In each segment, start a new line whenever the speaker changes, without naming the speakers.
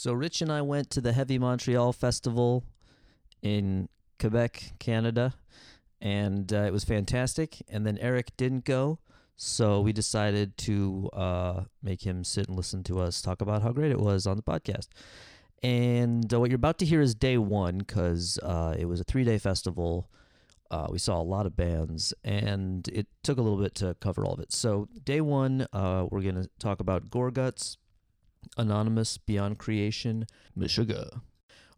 So Rich and I went to the Heavy Montreal Festival in Quebec, Canada, and uh, it was fantastic. And then Eric didn't go, so we decided to uh, make him sit and listen to us talk about how great it was on the podcast. And uh, what you're about to hear is day one because uh, it was a three day festival. Uh, we saw a lot of bands, and it took a little bit to cover all of it. So, day one, uh, we're going to talk about Gorguts, Anonymus, Beyond Creation, Meshuggah.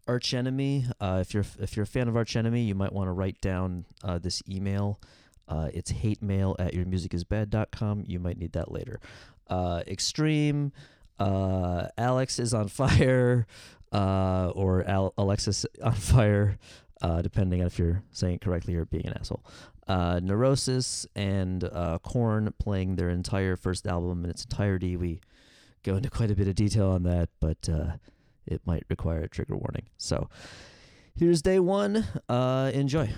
Arch Enemy. Uh, if you're if you're a fan of Arch Enemy, you might want to write down uh, this email. Uh, it's hate mail at yourmusicisbad.com. You might need that later. Uh, Extreme. Uh, Alex is on fire, uh, or Al- Alexis on fire, uh, depending on if you're saying it correctly or being an asshole. Neurosis and Korn playing their entire first album in its entirety. We go into quite a bit of detail on that, but uh, it might require a trigger warning. So here's day one. Uh, enjoy.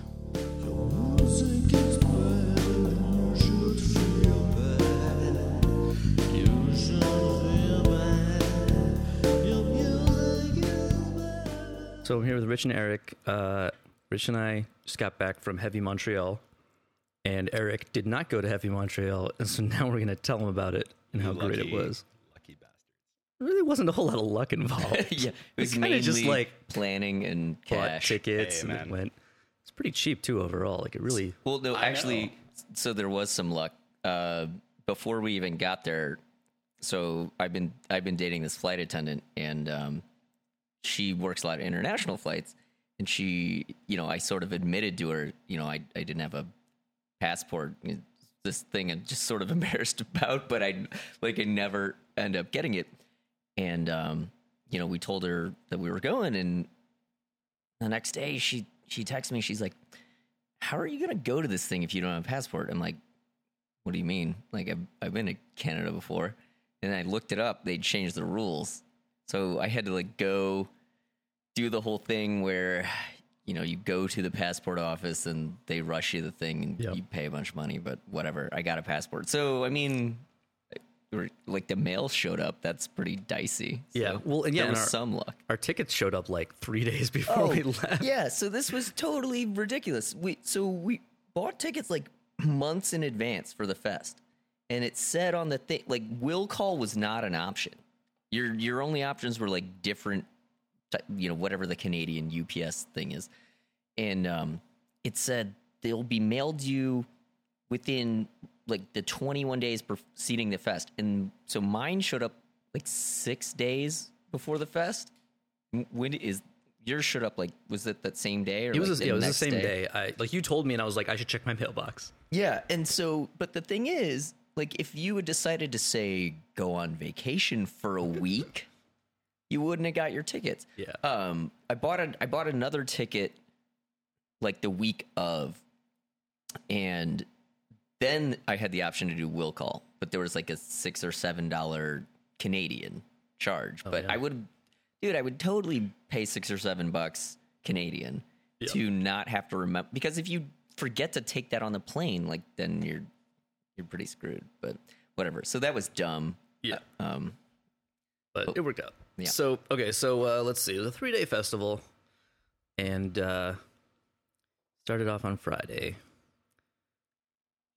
So I'm here with Rich and Eric. Uh, Rich and I just got back from Heavy Montreal, and Eric did not go to Heavy Montreal, and so now we're going to tell him about it and how great it was.
Lucky
really wasn't a whole lot of luck involved.
yeah, it was
kinda
mainly
just like
planning and
bought
cash.
tickets
Hey,
and it went. It's pretty cheap too overall. Like it really.
Well, no, actually, so there was some luck uh, before we even got there. So I've been I've been dating this flight attendant, and um, she works a lot of international flights. And she, you know, I sort of admitted to her, you know, I I didn't have a passport. This thing I'm just sort of embarrassed about, but I like I never end up getting it. And um, you know, we told her that we were going, and the next day she she texted me. She's like, "How are you gonna go to this thing if you don't have a passport?" I'm like, "What do you mean? Like I've I've been to Canada before." And I looked it up. They changed the rules, so I had to like go do the whole thing where you know you go to the passport office and they rush you the thing and
Yep.
you pay a bunch of money. But whatever, I got a passport. So I mean. Like the mail showed up. That's pretty dicey.
Yeah, well, and yeah, and our-
some luck.
Our tickets showed up like three days before we left.
Oh, Yeah, so this was totally ridiculous. We so we bought tickets like months in advance for the fest. And it said on the thing like will call was not an option. Your your only options were like different you know whatever the Canadian UPS thing is. And um it said they'll be mailed you within like the 21 days preceding the fest. And so mine showed up like 6 days before the fest. When is yours showed up like was it that same day or
It was,
like
the- yeah, it was the same day. I like you told me, and I was like, I should check my mailbox.
Yeah, and so but the thing is, like if you had decided to say go on vacation for a week, you wouldn't have got your tickets.
Yeah.
Um I bought a I bought another ticket like the week of and then I had the option to do will call, but there was like a 6 or 7 dollar Canadian charge. but
Oh, yeah.
I would dude, I would totally pay 6 or 7 bucks Canadian
Yeah.
to not have to remember because if you forget to take that on the plane, like then you're you're pretty screwed. But whatever. So that was dumb.
Yeah.
Um,
but it worked out.
Yeah.
So okay, so uh, let's see. It was a three day festival, and uh, started off on Friday.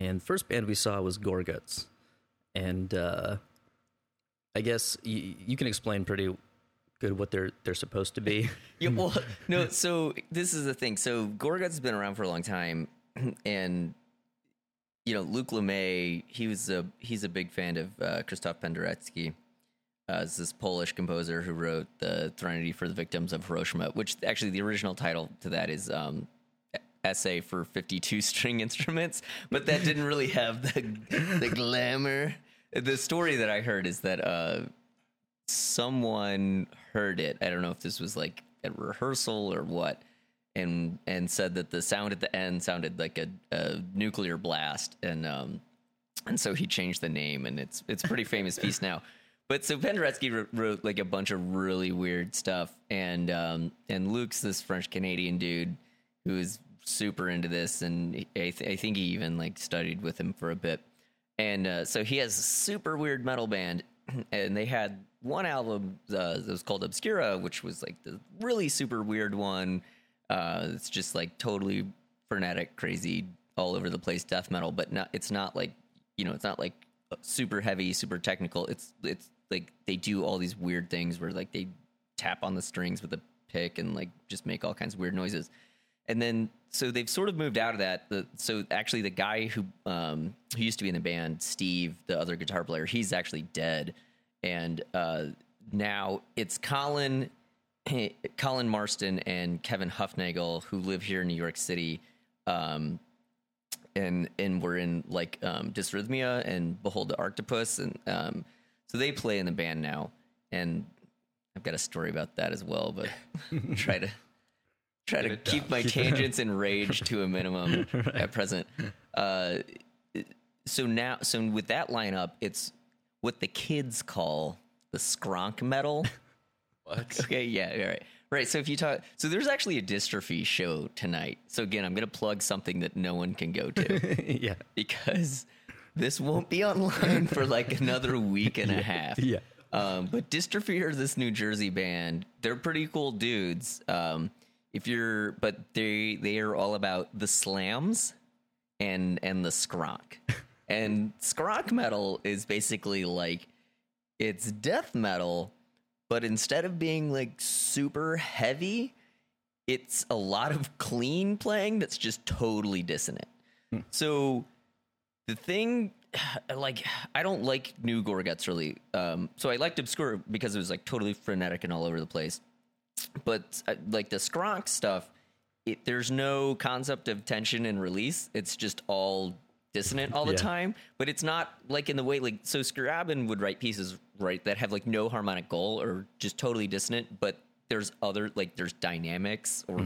And the first band we saw was Gorguts, and uh, I guess you, you can explain pretty good what they're they're supposed to be.
Yeah, well, no. So this is the thing. So Gorguts has been around for a long time, and you know Luc Lemay. He was a he's a big fan of uh, Krzysztof Penderecki. Uh, is this Polish composer who wrote the Threnody for the Victims of Hiroshima, which actually the original title to that is um, essay for 52 string instruments, but that didn't really have the the glamour. The story that I heard is that uh, someone heard it. I don't know if this was like at rehearsal or what, and and said that the sound at the end sounded like a, a nuclear blast, and um, and so he changed the name, and it's it's a pretty famous piece now. But so Penderecki wrote, wrote like a bunch of really weird stuff, and um, and Luc's this French Canadian dude who is super into this, and I, th- I think he even like studied with him for a bit, and uh, so he has a super weird metal band, and they had one album uh, that was called Obscura, which was like the really super weird one. Uh, it's just like totally frenetic, crazy, all over the place death metal, but not. It's not like you know, it's not like super heavy, super technical. It's it's like they do all these weird things where like they tap on the strings with a pick and like just make all kinds of weird noises. And then so they've sort of moved out of that. The, so actually, the guy who um, who used to be in the band, Steve, the other guitar player, he's actually dead, and uh, now it's Colin, Colin Marston, and Kevin Hufnagel who live here in New York City, um, and and we're in like um, Dysrhythmia and Behold the Arctopus, and um, so they play in the band now, and I've got a story about that as well, but try to try to keep my tangents and rage to a minimum at present. Uh, so now, so with that lineup, it's what the kids call the skronk metal.
What?
Okay, yeah, all right. Right. So if you talk, so there's actually a dystrophy show tonight. So again, I'm going to plug something that no one can go to
yeah.
because this won't be online for like another week and a half.
Yeah.
Um, but Dystrophy are this New Jersey band. They're pretty cool dudes. Um, if you're, but they they are all about the slams and and the skronk. and skronk metal is basically like it's death metal, but instead of being like super heavy, it's a lot of clean playing that's just totally dissonant. So the thing like I don't like new Gorguts really. Um, so I liked Obscura because it was like totally frenetic and all over the place. But uh, like the Skronk stuff, it, there's no concept of tension and release. It's just all dissonant all the
Yeah.
time. But it's not like in the way like so Scriabin would write pieces right that have like no harmonic goal or just totally dissonant. But there's other like there's dynamics or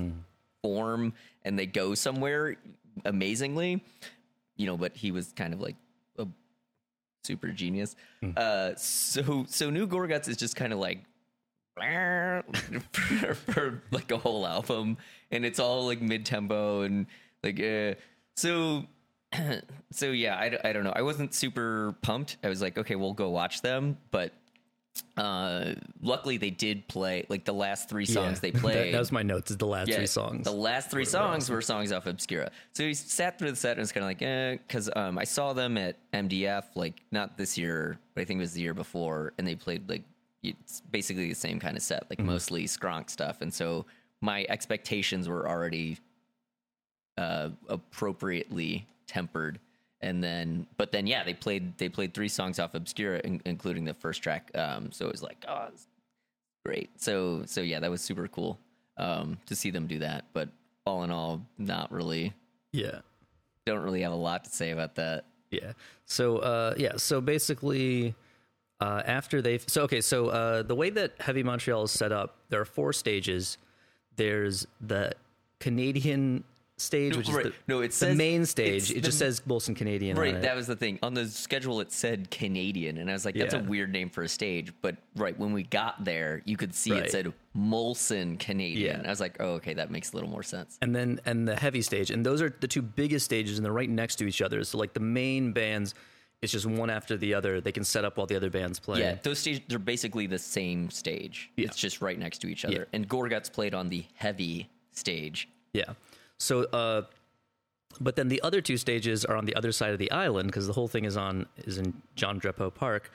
form and they go somewhere amazingly you know, but he was kind of like a super genius. Uh, so so New Gorguts is just kind of like for, for like a whole album, and it's all like mid tempo and like uh, so. So yeah, I, I don't know. I wasn't super pumped. I was like, okay, we'll go watch them, but uh luckily they did play like the last three songs
Yeah.
they played
That, was my notes. Is the last three songs.
the last three songs were songs off Obscura. So he sat through the set and was kind of like, eh, because um, I saw them at MDF, like not this year, but I think it was the year before, and they played like it's basically the same kind of set, like mostly skronk stuff. And so my expectations were already uh, appropriately tempered. And then, but then, yeah, they played they played three songs off Obscura, in, including the first track. Um, so it was like, oh, great. So so yeah, that was super cool um, to see them do that. But all in all, not really.
yeah.
Don't really have a lot to say about that.
Yeah. So uh yeah, so basically uh after they've so okay, so uh the way that Heavy Montreal is set up, there are four stages. There's the Canadian stage, which
right.
is the,
No, it
the
says-
main stage. It just
the-
says Molson Canadian
Right, that was the thing. On the schedule, it said Canadian, and I was like, "That's
Yeah.
a weird name for a stage." But right when we got there, you could see
Right.
it said Molson Canadian.
Yeah.
I was like, "Oh, okay, that makes a little more sense."
and then and the heavy stage and those are the two biggest stages and they're right next to each other so like the main bands it's just one after the other they can set up while the other bands play
Yeah, those stages they're basically the same stage.
Yeah.
It's just right next to each other.
Yeah.
And Gorguts played on the heavy stage.
Yeah. So, uh, but then the other two stages are on the other side of the island because the whole thing is on is in Jean Drapeau Park,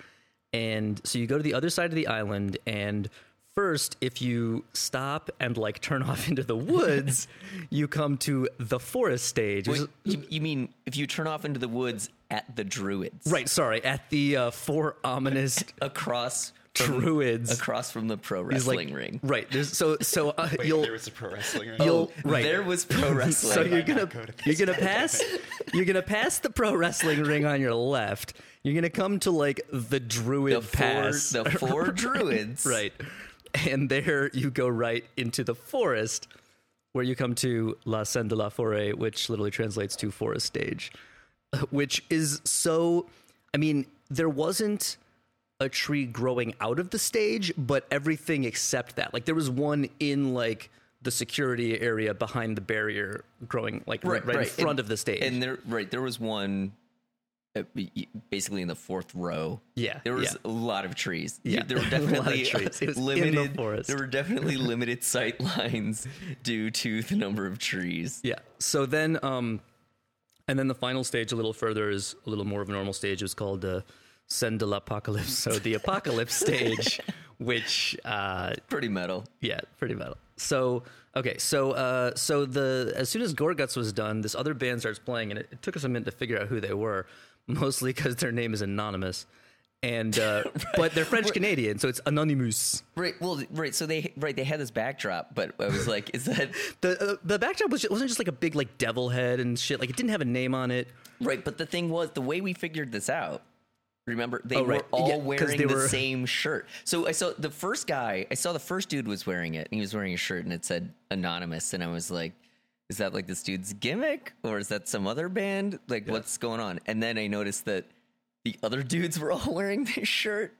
and so you go to the other side of the island and. First, if you stop and like turn off into the woods, you come to the forest stage.
Wait, you, you mean if you turn off into the woods at the Druids?
right, sorry, at the uh, four ominous
Across from,
Druids.
across from the pro wrestling
like,
ring.
Right. There's, so so uh,
Wait,
you'll
there was a pro wrestling ring.
you'll right.
There was pro wrestling.
So you're gonna
go to
you're gonna pass you're gonna pass the pro wrestling ring on your left. You're gonna come to like the druid
the four,
pass,
the four druids.
right? And there you go right into the forest, where you come to La Scène de la Forêt, which literally translates to forest stage, which is so. I mean, there wasn't a tree growing out of the stage, but everything except that. Like there was one in like the security area behind the barrier growing like right, right, in front
And-
of the stage.
And there, right, there was one uh, basically in the fourth row.
Yeah,
there was
yeah.
a lot of trees.
Yeah,
there were
a lot of
definitely
trees. It was in the
limited.
forest.
There were definitely limited sight lines due to the number of trees.
Yeah. So then, um, and then the final stage, a little further, is a little more of a normal stage. It's called the Scène de l'Apocalypse. So the Apocalypse stage, which, uh,
Pretty metal.
yeah, pretty metal. So okay, so uh, so the as soon as Gorguts was done, this other band starts playing, and it, it took us a minute to figure out who they were, mostly because their name is Anonymus. And uh, but they're French Canadian, so it's Anonymus.
Right. Well, right. So they right they had this backdrop, but I was like, is that
The uh, the backdrop was just, wasn't just like a big like devil head and shit. Like it didn't have a name on it.
right? But the thing was, the way we figured this out. Remember, they
Oh,
were all
Yeah,
wearing the
were-
same shirt. So I saw the first guy. I saw the first dude was wearing it, and he was wearing a shirt, and it said Anonymus, and I was like, "Is that like this dude's gimmick, or is that some other band? Like, what's going on?" And then I noticed that the other dudes were all wearing this shirt.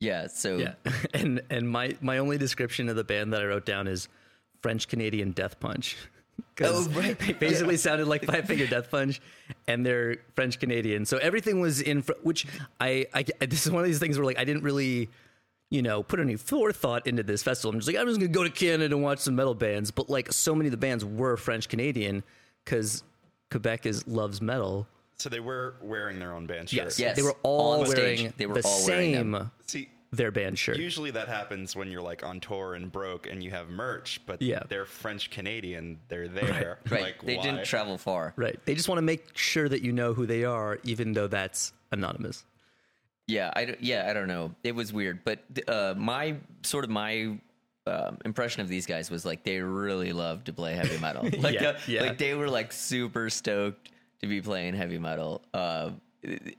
Yeah. So
Yeah, and and my my only description of the band that I wrote down is French Canadian Death Punch.
Oh, right.
They basically sounded like Five Finger Death Punch, and they're French Canadian. So everything was in fr- which I, I this is one of these things where like I didn't really. You know, put any forethought into this festival. I'm just like, I'm just gonna go to Canada and watch some metal bands. But like, so many of the bands were French Canadian because Quebec is loves metal.
So they were wearing their own band shirt.
Yes,
Yes,
they were all
on stage,
wearing
they were
the
all wearing them.
same
See,
their band shirt.
usually that happens when you're like on tour and broke and you have merch, but
Yeah.
they're French Canadian. They're there.
right,
Like,
they
why?
didn't travel far.
Right. They just want to make sure that you know who they are, even though that's anonymous.
Yeah, I don't- yeah I don't know. It was weird, but uh, my sort of my um, impression of these guys was like they really loved to play heavy metal. Like
Yeah,
uh,
yeah.
like they were like super stoked to be playing heavy metal. Uh,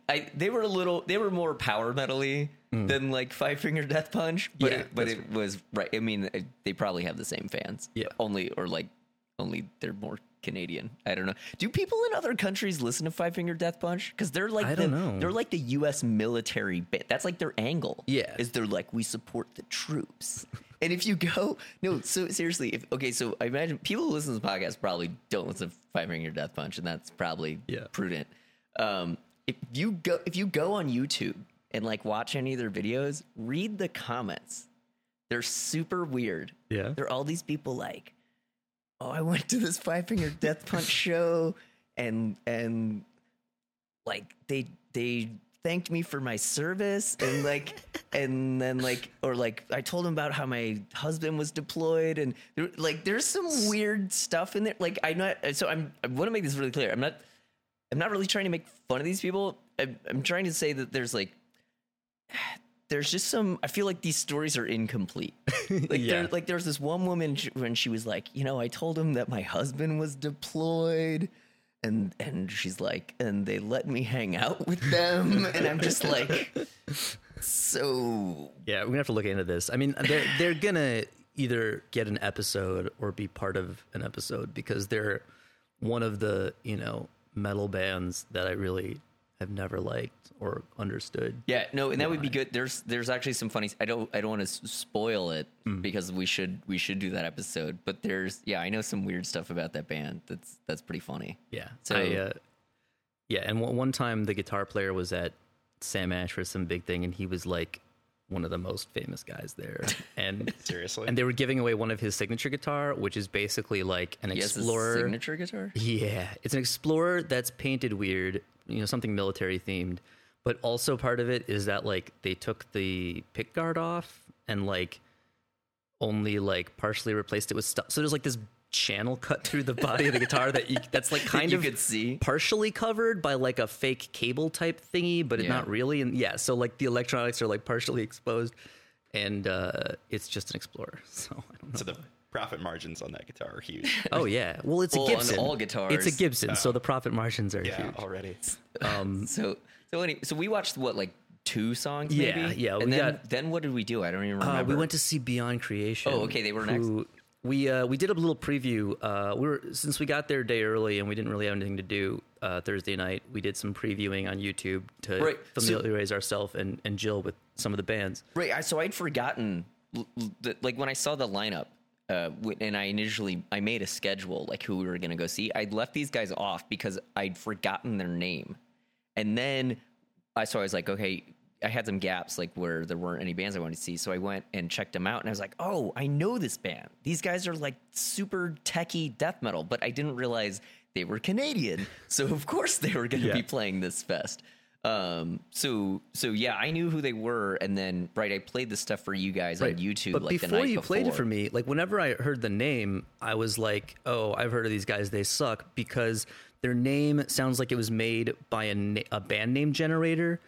I they were a little they were more power metally than like Five Finger Death Punch, but
Mm. Yeah,
it, but it was right. I mean, it- they probably have the same fans.
Yeah.
only or like only they're more Canadian. I don't know. Do people in other countries listen to Five Finger Death Punch? Because they're like
I
the,
don't know.
They're like the U.S. military bit. That's like their angle.
Yeah.
is they're like we support the troops. And if you go, no, so seriously, if okay, so I imagine people who listen to this podcast probably don't listen to Five Finger Death Punch, and that's probably
Yeah.
prudent. Um, if you go, if you go on YouTube and like watch any of their videos, read the comments. They're super weird.
Yeah.
There are all these people like, oh, I went to this Five Finger Death Punch show, and and like they they thanked me for my service, and like and then like or like I told him about how my husband was deployed, and there, like there's some weird stuff in there. Like I'm not so I'm I want to make this really clear. I'm not I'm not really trying to make fun of these people. I'm, I'm trying to say that there's like there's just some i feel like these stories are incomplete like
Yeah.
there like there's this one woman when she was like you know i told him that my husband was deployed and and she's like and they let me hang out with them and i'm just like so
Yeah, we're gonna have to look into this. I mean, they're they're gonna either get an episode or be part of an episode because they're one of the you know metal bands that I really have never liked or understood.
yeah no and that would be good there's there's actually some funny i don't i don't want to spoil it
Mm.
because we should we should do that episode but there's yeah i know some weird stuff about that band that's that's pretty funny
Yeah.
So-
I, uh, yeah, and one one time the guitar player was at Sam Ash for some big thing, and he was like one of the most famous guys there. And
Seriously?
and they were giving away one of his signature guitar, which is basically like an
he
Explorer.
signature guitar
Yeah, it's an Explorer that's painted weird, you know, something military themed. But also part of it is that like they took the pick guard off and like only like partially replaced it with stuff. So there's like this channel cut through the body of the guitar that you, that's like kind
you
of
could see.
partially covered by like a fake cable type thingy, but
Yeah.
not really. And yeah, so like the electronics are like partially exposed, and uh, it's just an Explorer. So I don't know.
so the profit margins on that guitar are huge.
Oh yeah, well it's
Well,
a
on
Gibson.
all guitars.
It's a Gibson, so the profit margins are
yeah,
huge.
already.
Um,
So so anyway, so we watched what like two songs
Yeah,
maybe?
yeah,
And
we
then
got-
then what did we do? I don't even remember.
Uh, we went to see Beyond Creation.
Oh, okay, they were next.
We uh, we did a little preview. Uh, we were since we got there a day early and we didn't really have anything to do uh, Thursday night. We did some previewing on YouTube to
Right, so-
familiarize ourselves and, and Jill with some of the bands.
Right. I, so I'd forgotten, l- l- that- like when I saw the lineup, uh, and I initially I made a schedule like who we were gonna go see. I'd left these guys off because I'd forgotten their name, And then I so I was like, okay, I had some gaps like where there weren't any bands I wanted to see. So I went and checked them out and I was like, oh, I know this band. These guys are like super techie death metal, but I didn't realize they were Canadian. So of course they were going to
Yeah.
be playing this fest. Um, so so yeah, I knew who they were, and then right, I played the stuff for you guys on YouTube.
But
like the
before
night
you played it for me, like whenever I heard the name, I was like, "Oh, I've heard of these guys. They suck." Because their name sounds like it was made by a, na- a band name generator,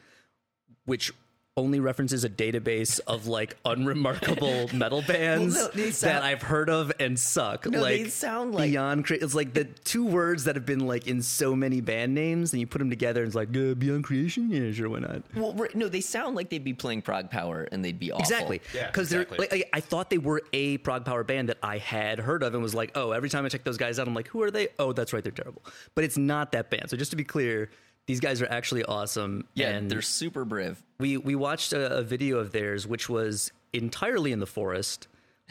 which only references a database of like unremarkable metal bands
no, they
that I've heard of and suck.
No,
like
they sound like-
beyond. Cre- it's like the two words that have been like in so many band names, and you put them together, and it's like uh, Beyond Creation. Yeah, sure, why not?
Well, right, no, they sound like they'd be playing Prog Power, and they'd be awful.
Exactly.
Yeah,
Because
exactly.
they're like, I thought they were a prog power band that I had heard of and was like, oh, every time I check those guys out, I'm like, who are they? Oh, that's right, they're terrible. But it's not that band. So just to be clear, these guys are actually awesome.
Yeah,
and
they're super brave.
we we watched a, a video of theirs, which was entirely in the forest.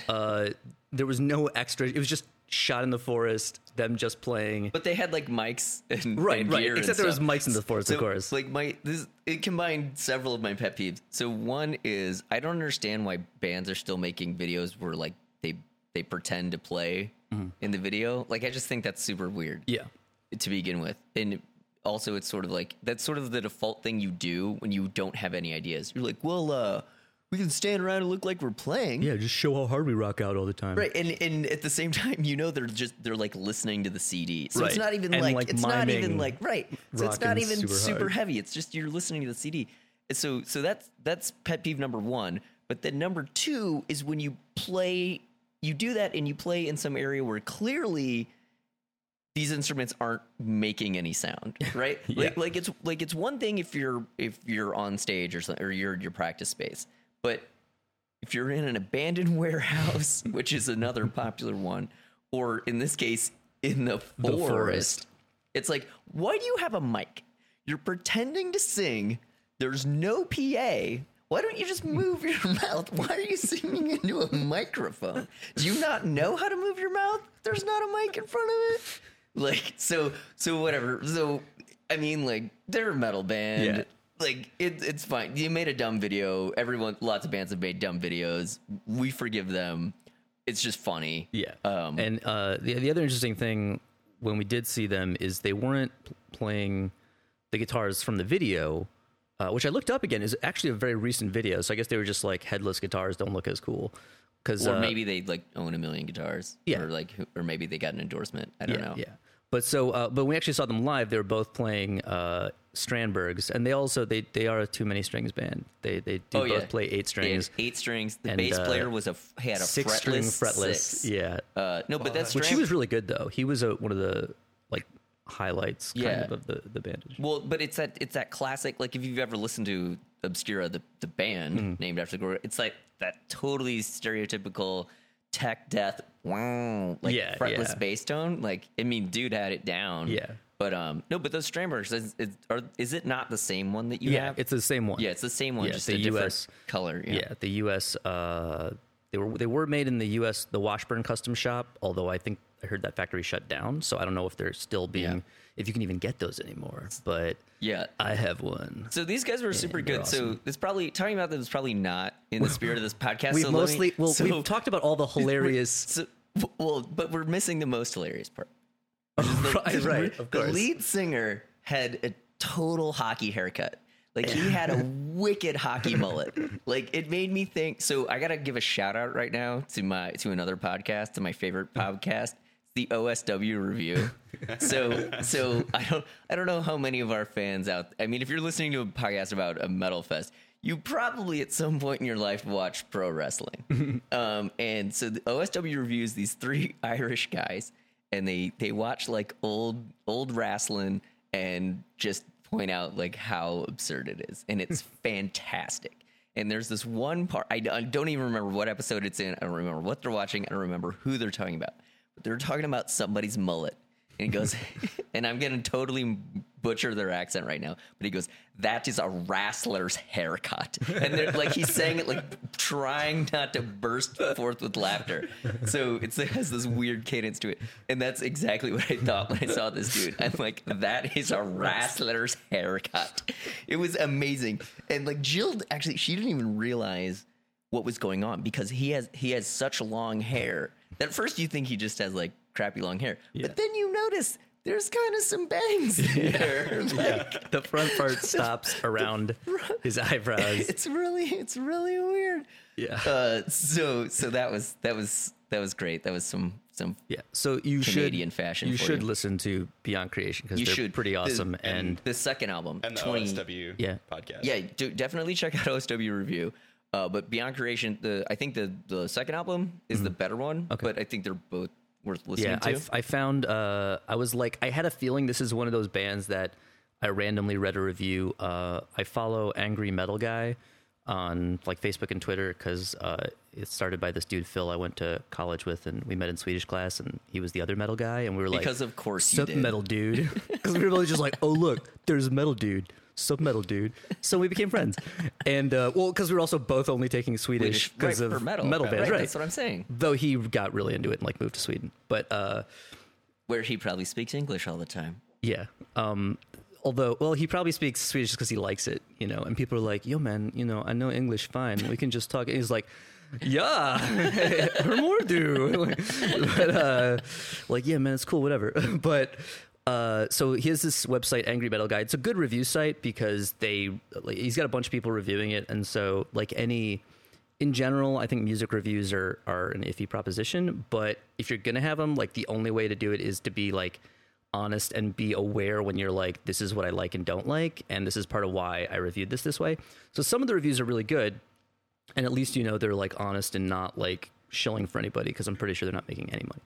Uh, there was no extra. It was just shot in the forest. Them just playing.
But they had like mics and
Right,
and
right. Except there was mics in the forest, of course.
Like my this it combined several of my pet peeves. So one is I don't understand why bands are still making videos where like they they pretend to play in the video. Like I just think that's super weird.
Mm-hmm. yeah.
to begin with. And also it's sort of like that's sort of the default thing you do when you don't have any ideas. You're like, well, uh, we can stand around and look like we're playing.
Yeah, just show how hard we rock out all the time.
Right, and and at the same time, you know they're just they're like listening to the CD, so it's not even like,
like,
it's not even like right, so it's not even
super
super, heavy. It's just you're listening to the CD. So so that's that's pet peeve number one. But then number two is when you play, you do that and you play in some area where clearly these instruments aren't making any sound, right? Like like it's like it's one thing if you're if you're on stage or something or you're in your practice space, but if you're in an abandoned warehouse, which is another popular one, or in this case, in the forest,
forest.
it's like, why do you have a mic? You're pretending to sing. There's no PA. Why don't you just move your mouth? Why are you singing into a microphone? Do you not know how to move your mouth? There's not a mic in front of it. Like so, so whatever. So I mean, like they're a metal band
Yeah.
like it, it's fine. You made a dumb video. Everyone, lots of bands have made dumb videos. We forgive them. It's just funny.
Yeah.
Um,
and uh, the the other interesting thing when we did see them is they weren't playing the guitars from the video, uh, which I looked up again is actually a very recent video. So I guess they were just like headless guitars don't look as cool. Because
or maybe they like own a million guitars.
Yeah.
Or like, or maybe they got an endorsement. I don't
yeah,
know.
Yeah. But so, uh, but when we actually saw them live, they were both playing uh, Strandbergs, and they also they they are a too many strings band. They they do
Oh
both
yeah.
play eight strings,
eight strings. The
And,
bass
uh,
player was a he had a
six
fretless
string fretless.
six.
Yeah,
Uh, no, but that's
which he was really good though. He was a, one of the like highlights kind
Yeah.
of, of the the band.
Well, but it's that it's that classic. Like if you've ever listened to Obscura, the the band
Mm-hmm.
named after the Gorilla, it's like that totally stereotypical tech death, wow, like
Yeah,
fretless
yeah.
bass tone. Like I mean, dude had it down.
Yeah.
But um, no, but those Strandbergs, is, is, are, is it not the same one that you
Yeah,
have?
it's the same one.
yeah, it's the same one,
Yeah,
just
the
a different
US
color. Yeah.
Yeah, the U.S. Uh, they were they were made in the U.S. the Washburn Custom Shop. Although I think I heard that factory shut down, so I don't know if they're still being
Yeah.
if you can even get those anymore. But
Yeah.
I have one.
So these guys were super good. So it's probably talking about them is probably not in the spirit of this podcast.
We've
so let me-
mostly well
so-
we've talked about all the hilarious.
So, well, but we're missing the most hilarious part.
Oh, right, right, of
the
course.
lead singer had a total hockey haircut. Like he had a wicked hockey mullet. Like it made me think. So I gotta give a shout out right now to my to another podcast, to my favorite uh-huh. podcast, the OSW review. So so I don't I don't know how many of our fans out. I mean, if you're listening to a podcast about a metal fest, you probably at some point in your life watched pro wrestling. um, and so the OSW reviews these three Irish guys, and they they watch like old old wrestling and just point out like how absurd it is, and it's fantastic. And there's this one part I, I don't even remember what episode it's in. I don't remember what they're watching. I don't remember who they're talking about. But they're talking about somebody's mullet, and he goes, and I'm gonna totally butcher their accent right now, but he goes, "That is a wrestler's haircut," and they're like he's saying it like trying not to burst forth with laughter. So it's, it has this weird cadence to it, and that's exactly what I thought when I saw this dude. I'm like, "That is a wrestler's haircut." It was amazing, and like Jill actually, she didn't even realize what was going on because he has he has such long hair that at first you think he just has like crappy long hair, but then you notice there's kind of some bangs there. Like,
the front part stops around his eyebrows.
It's really it's really weird.
Yeah.
Uh, so so that was that was that was great. That was some some
Yeah, so you
Canadian
should
fashion
You
for
should
you.
listen to Beyond Creation because
you
they're
should
pretty
The-
awesome. and
the second album
And the
20
OSW
Yeah.
podcast.
Yeah, do, definitely check out OSW review. Uh, but Beyond Creation, the I think the the second album is the better one.
Mm-hmm. Okay.
But I think they're both worth listening
yeah, I,
to.
f- I found uh, I was like I had a feeling this is one of those bands that I randomly read a review. Uh, I follow Angry Metal Guy on like Facebook and Twitter because uh, it's started by this dude Phil I went to college with, and we met in Swedish class, and he was the other metal guy, and we were like,
Because of course you did.
metal dude, because we were really just like, oh look, there's a metal dude. Sub metal dude, so we became friends, and uh, well, because we were also both only taking Swedish
Which, right,
because of
for metal,
metal bands,
right,
right?
That's what I'm saying.
Though he got really into it and like moved to Sweden, but uh,
Where he probably speaks English all the time.
Yeah. Um, although, well, he probably speaks Swedish because he likes it, you know. And people are like, "Yo, man, you know, I know English fine. We can just talk." And he's like, "Yeah, hur more du?" but uh, like, yeah, man, it's cool, whatever. but uh, so he has this website, Angry Metal Guy. It's a good review site because they like, he's got a bunch of people reviewing it, and so like any in general, I think music reviews are are an iffy proposition. But if you're gonna have them, like the only way to do it is to be like honest and be aware when you're like, this is what I like and don't like, and this is part of why I reviewed this this way. So some of the reviews are really good, and at least you know they're like honest and not like shilling for anybody because I'm pretty sure they're not making any money.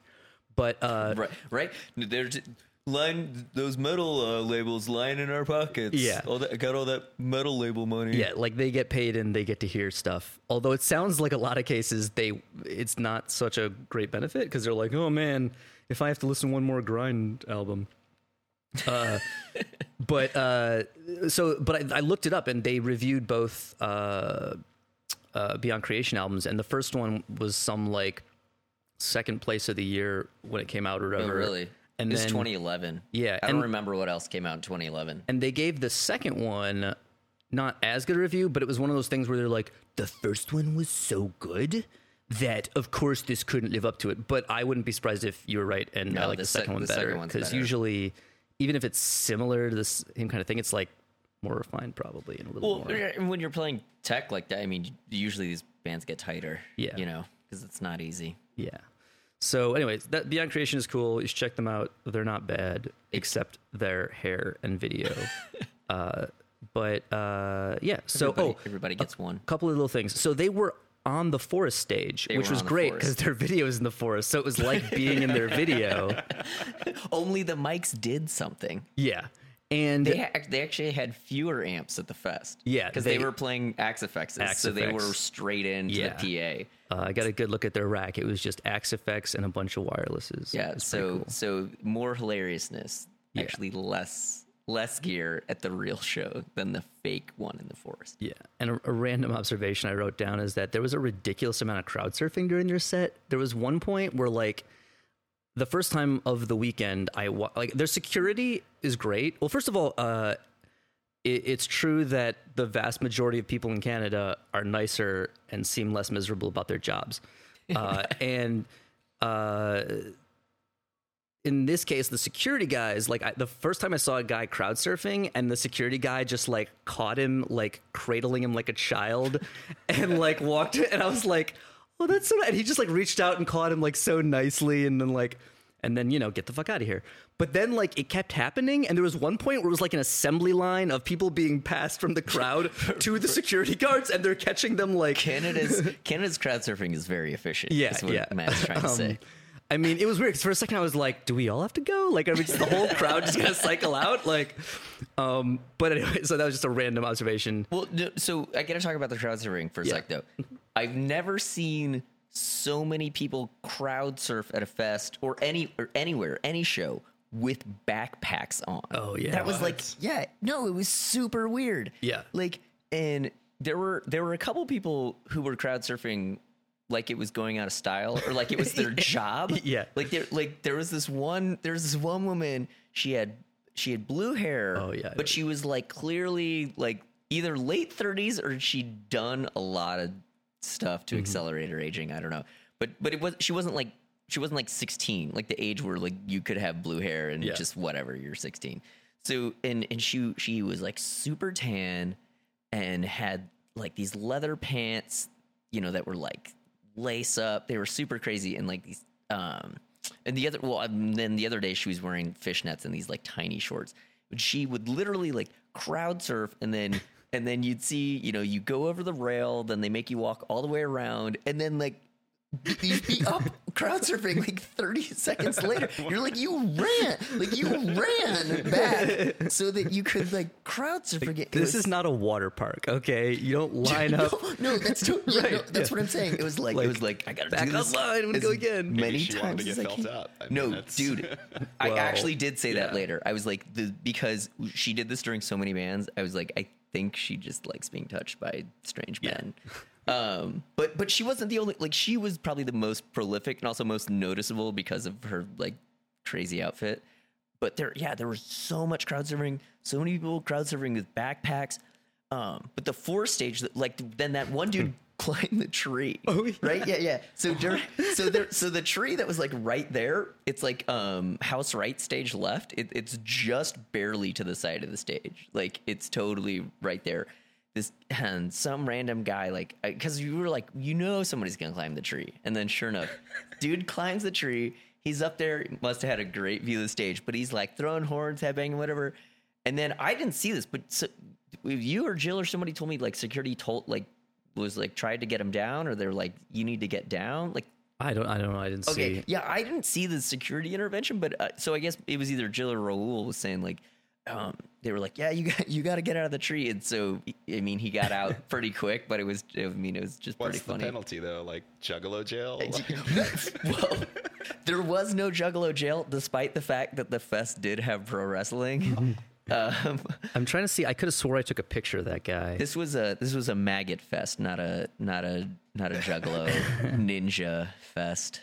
But uh,
Right, right. There's line those metal uh, labels lying in our pockets.
Yeah.
all that got all that metal label money.
Yeah, like they get paid and they get to hear stuff. Although it sounds like a lot of cases they it's not such a great benefit because they're like, oh man, if I have to listen to one more grind album. Uh, but uh, so but I, I looked it up and they reviewed both uh, uh, Beyond Creation albums and the first one was some like second place of the year when it came out or
Oh,
whatever.
really?
And
it's
then
2011.
Yeah,
I don't
and-
remember what else came out in 2011.
and they gave the second one not as good a review, but it was one of those things where they're like, the first one was so good that of course this couldn't live up to it. But I wouldn't be surprised if you were right and I like
the
the, second
sec-
one
the
better because usually, even if it's similar to the same kind of thing, it's like more refined probably and a little
Well,
more.
and when you're playing tech like that, I mean, usually these bands get tighter.
Yeah.
you know, because it's not easy.
Yeah. So, anyways, that Beyond Creation is cool. You should check them out. They're not bad, except their hair and video. uh, but uh, yeah. So,
Everybody,
oh,
everybody gets one.
A couple of little things. So they were on the forest stage,
They
which was great because their video is in the forest. So it was like being in their video.
Only the mics did something.
Yeah. And
They ha- they actually had fewer amps at the fest.
Yeah,
because they,
they-
were playing Axe-Fxes, so they were straight into
Yeah.
the PA.
uh, I got a good look at their rack. It was just Axe effects and a bunch of wirelesses.
Yeah, so
cool.
so more hilariousness.
Yeah.
Actually, less less gear at the real show than the fake one in the forest.
Yeah, and a, a random observation I wrote down is that there was a ridiculous amount of crowd surfing during their set. There was one point where like the first time of the weekend, I wa- like their security is great. Well, first of all, uh, it, it's true that the vast majority of people in Canada are nicer and seem less miserable about their jobs, uh, and uh, in this case, the security guys, like I, the first time I saw a guy crowd surfing and the security guy just like caught him, like cradling him like a child and like walked, and I was like, oh, that's so nice. And he just like reached out and caught him like so nicely and then like, and then, you know, get the fuck out of here. But then like it kept happening. And there was one point where it was like an assembly line of people being passed from the crowd to the security guards and they're catching them like,
Canada's Canada's crowd surfing is very efficient.
yeah,
is what
yeah.
Matt's trying to
Um,
say.
I mean, it was weird because for a second I was like, "Do we all have to go? Like, are we just the whole crowd just gonna cycle out?" Like, um, but anyway, so that was just a random observation.
Well, so I got to talk about the crowd surfing for a
Yeah.
sec, though. I've never seen so many people crowd surf at a fest or any or anywhere, any show with backpacks on.
Oh, yeah.
that was like yeah, no, it was super weird.
Yeah.
like and there were there were a couple people who were crowd surfing like it was going out of style or like it was their job.
Yeah.
like there like there was this one there was this one woman she had she had blue hair.
Oh, yeah.
but she was like clearly like either late 30s or she'd done a lot of stuff
Mm-hmm.
to accelerate her aging. I don't know, but but it was she wasn't like she wasn't like 16, like the age where like you could have blue hair and
Yeah.
just whatever you're 16. So and and she she was like super tan and had like these leather pants, you know, that were like lace up. They were super crazy and like these um and the other well and then the other day she was wearing fishnets and these like tiny shorts. But she would literally like crowd surf and then and then you'd see, you know, you go over the rail, then they make you walk all the way around and then like you'd be up crowd surfing like 30 seconds later. You're like, you ran, like you ran back so that you could like crowd surf again.
This
was-
is not a water park, okay? You don't line up.
no, no, that's to, yeah, no,
Right,
that's
yeah.
what I'm saying. It was like,
Like,
it was like I gotta
back
do this
online, I'm gonna go again.
Many times
to
as
get
I
felt
can.
up. I mean,
no,
that's-
dude, I actually did say that later. I was like, the because she did this during so many bands. I was like, I think she just likes being touched by strange men. Um, but but she wasn't the only. Like she was probably the most prolific and also most noticeable because of her like crazy outfit. But there, yeah, there was so much crowd surfing, so many people crowd surfing with backpacks. Um, but the fourth stage, that like then that one dude climbed the tree.
Oh, yeah.
right, yeah, yeah. So dur- so there, so the tree that was like right there, it's like um house right stage left. It, it's just barely to the side of the stage, like it's totally right there. This and some random guy like because you were like you know somebody's gonna climb the tree, and then sure enough, dude climbs the tree. He's up there, must have had a great view of the stage, but he's like throwing horns, headbanging, whatever. And then I didn't see this, but so, you or Jill or somebody told me like security told like was like tried to get him down, or they're like you need to get down. Like
I don't. I don't know. I didn't
okay,
see.
yeah, I didn't see the security intervention, but uh, so I guess it was either Jill or Raul was saying like. Um, they were like, "Yeah, you got you got to get out of the tree," and so I mean, he got out pretty quick, but it was I mean, it was just
What's
pretty
the
funny.
penalty though? Like juggalo jail?
well, there was no Juggalo jail, despite the fact that the fest did have pro wrestling. Um,
I'm trying to see. I could have swore I took a picture of that guy.
this was a this was a maggot fest, not a not a not a Juggalo ninja fest.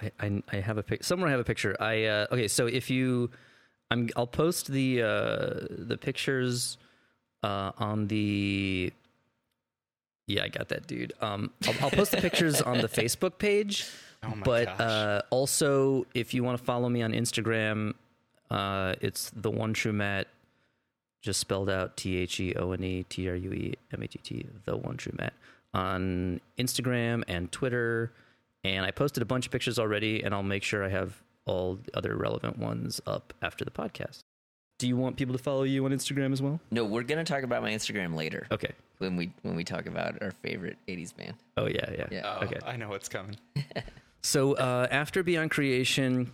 I, I, I have a pic. Somewhere I have a picture. I uh, okay. So if you, I'm I'll post the uh, the pictures uh, on the. Yeah, I got that, dude. Um, I'll, I'll post the pictures on the Facebook page.
Oh my
but
gosh.
uh, also, if you want to follow me on Instagram, uh, it's the one true Matt, just spelled out T H E O N E T R U E M A T T, the one true Matt on Instagram and Twitter. And I posted a bunch of pictures already, and I'll make sure I have all the other relevant ones up after the podcast. Do you want people to follow you on Instagram as well?
No, we're gonna talk about my Instagram later
Okay.
when we when we talk about our favorite '80s band.
Oh yeah, yeah.
Yeah.
Oh,
okay.
I know what's coming.
So uh, after Beyond Creation,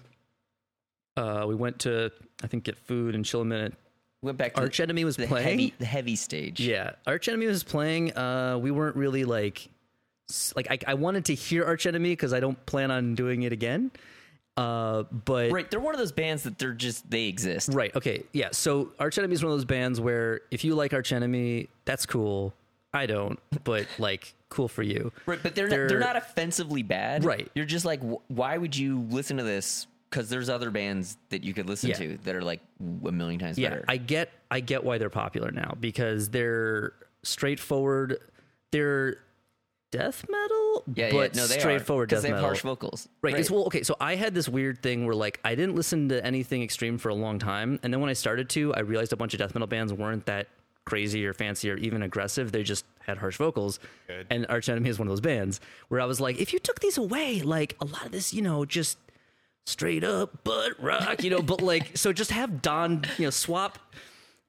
uh, we went to I think get food and chill a minute.
Went back to
Arch Enemy was
the
playing.
heavy the heavy stage.
Yeah, Arch Enemy was playing. Uh, we weren't really like, like I, I wanted to hear Arch Enemy because I don't plan on doing it again. Uh, but
Right, they're one of those bands that they're just they exist.
Right. Okay. Yeah. So Arch Enemy is one of those bands where if you like Arch Enemy, that's cool. I don't, but like, cool for you.
Right, but they're not, they're not offensively bad.
Right.
You're just like, wh- why would you listen to this? Because there's other bands that you could listen
Yeah.
to that are like a million times
Yeah,
better.
I get I get why they're popular now because they're straightforward. They're death metal,
yeah,
but
yeah, no, they
straightforward
because
death
they have
metal.
harsh vocals.
Right. It's, well, okay. So I had this weird thing where like I didn't listen to anything extreme for a long time, and then when I started to, I realized a bunch of death metal bands weren't that crazy or fancy or even aggressive. They just had harsh vocals.
Good.
And Arch Enemy is one of those bands where I was like, if you took these away, like a lot of this, you know, just straight up butt rock, you know, but like so just have Don, you know, swap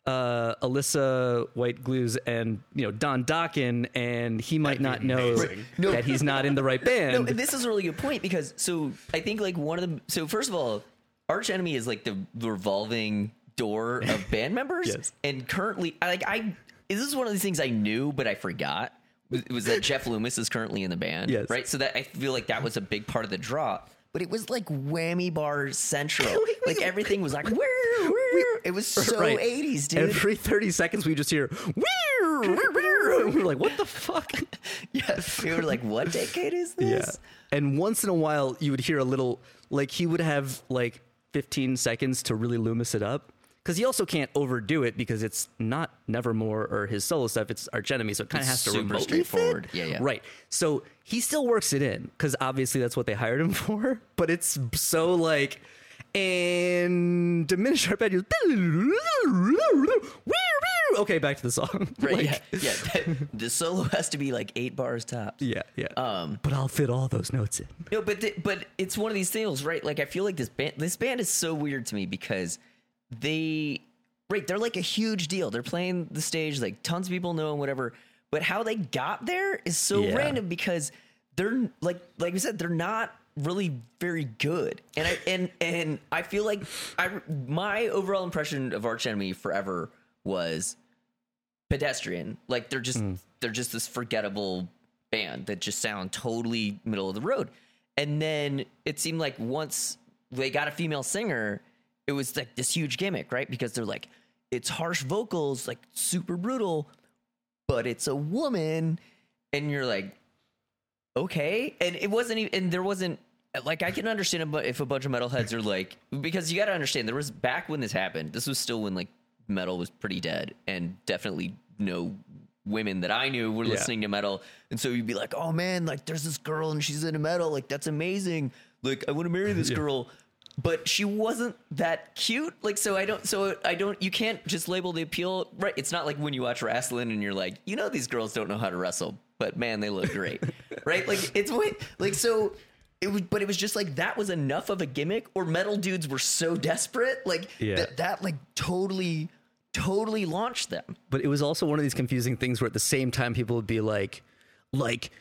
uh, Alissa White-Gluz and you know Don Dokken, and he might not know
amazing.
No.
that he's not in the right band.
No, and this is a really good point because so I think like one of the so first of all, Arch Enemy is like the revolving door of band members,
Yes.
and currently, like I this is one of these things I knew but I forgot was, was that Jeff Loomis is currently in the band,
Yes.
right? So that I feel like that was a big part of the draw. But it was like whammy bar central. like everything was like, "Woo, woo." it was so
Right.
80s, dude.
Every 30 seconds, we just hear, "Weir, weir, weir," and we're like, what the fuck?
yeah, we were like, what decade is
Yeah.
this?
And once in a while, you would hear a little, like, he would have like 15 seconds to really loomis it up. Because he also can't overdo it because it's not Nevermore or his solo stuff. It's Arch Enemy, so it kind of has to
super straightforward.
fit.
Yeah, yeah.
Right. So he still works it in because obviously that's what they hired him for. But it's so like, and diminish arpeggios. Okay, back to the song.
Right,
Like,
yeah, yeah. that- the solo has to be like eight bars tops.
yeah, yeah.
Um,
but I'll fit all those notes in.
No, but the, but it's one of these things, right? Like I feel like this band this band is so weird to me because they right, they're like a huge deal. They're playing the stage, like tons of people know and whatever. But how they got there is so
Yeah.
random because they're like like we said, they're not really very good. And I and and I feel like I my overall impression of Arch Enemy forever was pedestrian. Like they're just hmm. they're just this forgettable band that just sound totally middle of the road. And then it seemed like once they got a female singer, it was like this huge gimmick, right? Because they're like, it's harsh vocals, like super brutal, but it's a woman, and you're like, okay. And it wasn't even, and there wasn't like I can understand if a bunch of metalheads are like because you got to understand there was back when this happened. This was still when like metal was pretty dead, and definitely no women that I knew were
Yeah.
listening to metal, and so you'd be like, oh man, like there's this girl and she's into metal, like that's amazing. Like I want to marry this girl. But she wasn't that cute, like so. I don't, so I don't. You can't just label the appeal right. It's not like when you watch wrestling and you're like, you know, these girls don't know how to wrestle, but man, they look great, right? Like it's what, like so. It was, but it was just like that was enough of a gimmick, or metal dudes were so desperate, like
Yeah.
that, that like totally, totally launched them.
but it was also one of these confusing things where at the same time people would be like like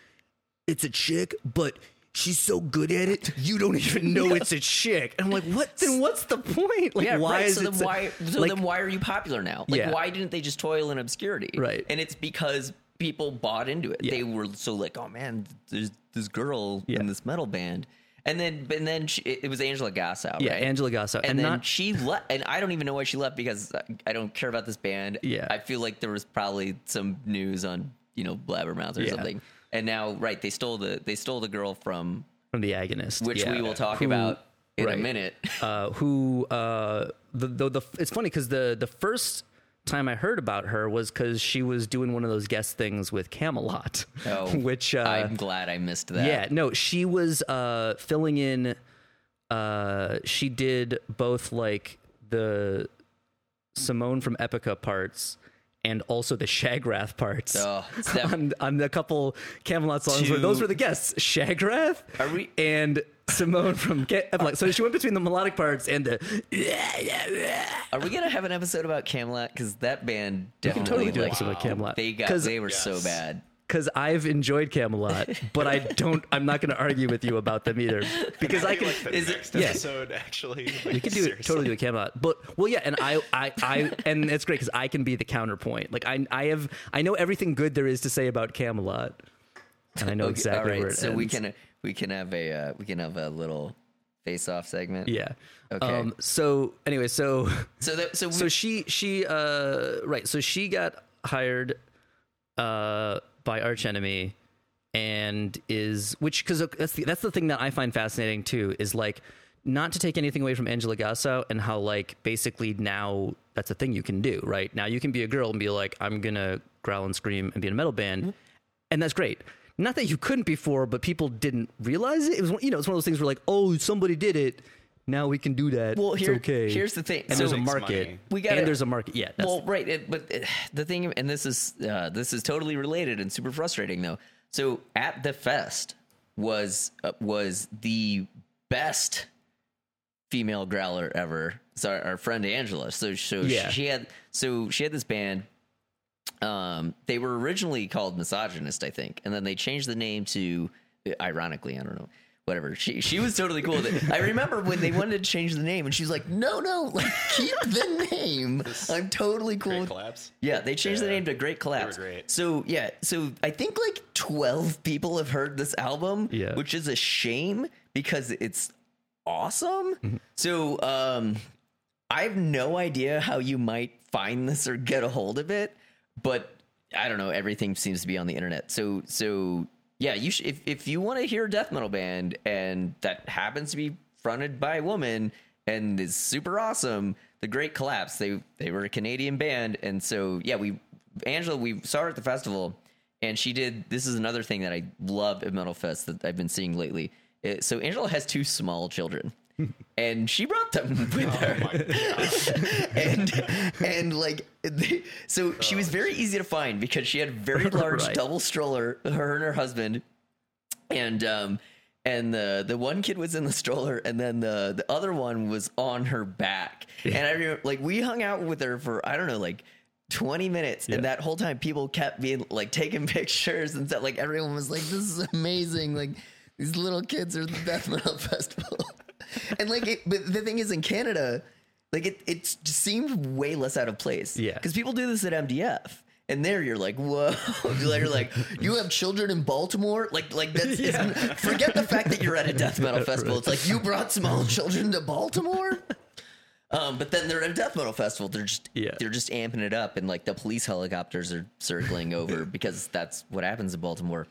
it's a chick but she's so good at it you don't even know it's a chick and i'm like what then what's the point like
yeah,
why
right.
is
so
it
then
so-
why? So
like,
then why are you popular now? Like,
Yeah.
why didn't they just toil in obscurity?
Right.
And it's because people bought into it.
Yeah.
They were so like, oh man, there's this girl
Yeah.
in this metal band, and then and then she, it was Angela Gossow.
yeah angela gossow
and,
and,
then
not
she left, and I don't even know why she left because I- I don't care about this band.
Yeah.
I feel like there was probably some news on you know Blabbermouth or
Yeah.
something, and now right they stole the they stole the girl from
from the agonist
which
yeah.
we will talk
Who-
about in
right.
a minute.
uh, who uh, the, the the it's funny because the the first time I heard about her was because she was doing one of those guest things with Kamelot,
Oh,
which uh,
I'm glad I missed that.
Yeah, no, she was uh filling in uh she did both like the Simone from Epica parts and also the Shagrath parts.
Oh, it's that-
on, on the couple Kamelot songs where those were the guests, Shagrath
Are we-
and Simone from Ca- Epica. So she went between the melodic parts and the
Are we gonna have an episode about Kamelot? Because that band
We can
definitely
totally do an
like,
episode about Kamelot.
They got they were so bad.
Because I've enjoyed Kamelot, but I don't. I'm not going to argue with you about them either because I can.
like the
is it-
next
yeah.
episode actually.
You can do it totally do a Kamelot, but well, yeah, and I, I, I, and it's great because I can be the counterpoint. Like I, I have, I know everything good there is to say about Kamelot, and I know
Okay,
exactly
all right,
where it
so
ends.
we can we can have a uh, we can have a little face off segment.
yeah.
Okay.
Um. So anyway, so
So that so, we,
so she, she, uh, right. So she got hired, uh, by Arch Enemy, and is which because that's the, that's the thing that I find fascinating too is like not to take anything away from Angela Gossow and how like basically now that's a thing you can do right now you can be a girl and be like I'm gonna growl and scream and be in a metal band
Mm-hmm.
and that's great. Not that you couldn't before, but people didn't realize it. It was you know it's one of those things where like oh somebody did it. Now we can do that.
well here
it's okay.
here's the thing.
and
so
there's a market.
money.
We gotta-
and there's a market. Yeah. That's,
well, right, it, but uh, the thing, and this is uh, this is totally related and super frustrating though. So at the fest was uh, was the best female growler ever. So our, our friend Angela. So so
Yeah.
she had so she had this band. Um, they were originally called Misogynist, I think, and then they changed the name to, ironically, I don't know, whatever. She she was totally cool with it. I remember when they wanted to change the name, and she's like, "No, no, like keep the name. I'm totally cool."
Great
with
collabs.
yeah, they changed the name to Great Collapse.
great.
So yeah, so I think like twelve people have heard this album,
Yeah.
which is a shame because it's awesome. So, um, I have no idea how you might find this or get a hold of it, but I don't know. Everything seems to be on the internet. So, so yeah, you should, if if you want to hear a death metal band and that happens to be fronted by a woman and is super awesome, the Great Collapse. They they were a Canadian band, and so yeah, we Angela we saw her at the festival, and she did. This is another thing that I love at Metal Fest that I've been seeing lately. Uh, So Angela has two small children. And she brought them with her. and and like they, so she was very easy to find because she had very large
Right.
double stroller her and her husband. And um and the the one kid was in the stroller and then the the other one was on her back. And i remember like we hung out with her for i don't know like 20 minutes. And that whole time people kept being like taking pictures and stuff. Like everyone was like this is amazing. Like these little kids are at the death metal festival and like it, but the thing is in canada like it it seemed way less out of place
Yeah.
because people do this at mdf and there you're like, whoa! You're like, you have children in Baltimore. Like, like that's it's- forget the fact that you're at a death metal festival. It's like you brought small children to Baltimore. Um, but then they're at a death metal festival. They're just
Yeah.
they're just amping it up, and like the police helicopters are circling over because that's what happens in Baltimore.